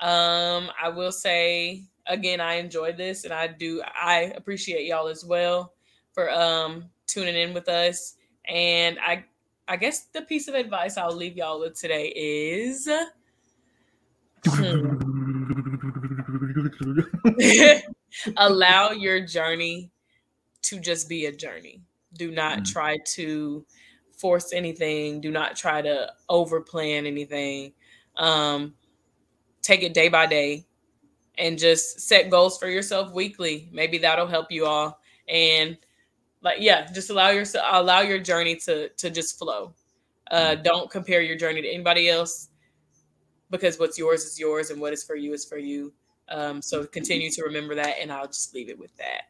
Um, I will say again, I enjoyed this, and I do. I appreciate y'all as well for um tuning in with us. And I, I guess the piece of advice I'll leave y'all with today is. Hmm. allow your journey to just be a journey. Do not mm try to force anything. Do not try to over plan anything. Um, take it day by day and just set goals for yourself weekly. Maybe that'll help you all. And like, yeah, just allow yourself, allow your journey to, to just flow. Uh, mm don't compare your journey to anybody else because what's yours is yours and what is for you is for you. Um, so continue to remember that, and I'll just leave it with that.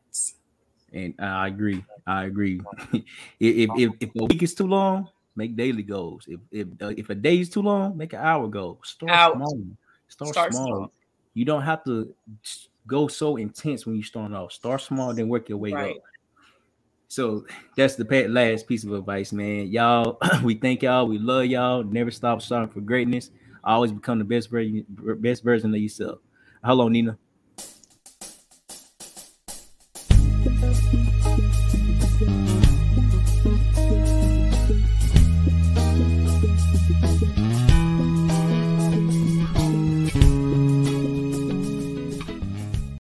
And I agree. I agree. if, if if a week is too long, make daily goals. If if uh, if a day is too long, make an hour goal. Start Out. small. Start, Start small. small. You don't have to go so intense when you start off. Start small, then work your way Right. up. So that's the last piece of advice, man. Y'all, we thank y'all. We love y'all. Never stop striving for greatness. Always become the best version, best version of yourself. Hello, Nina.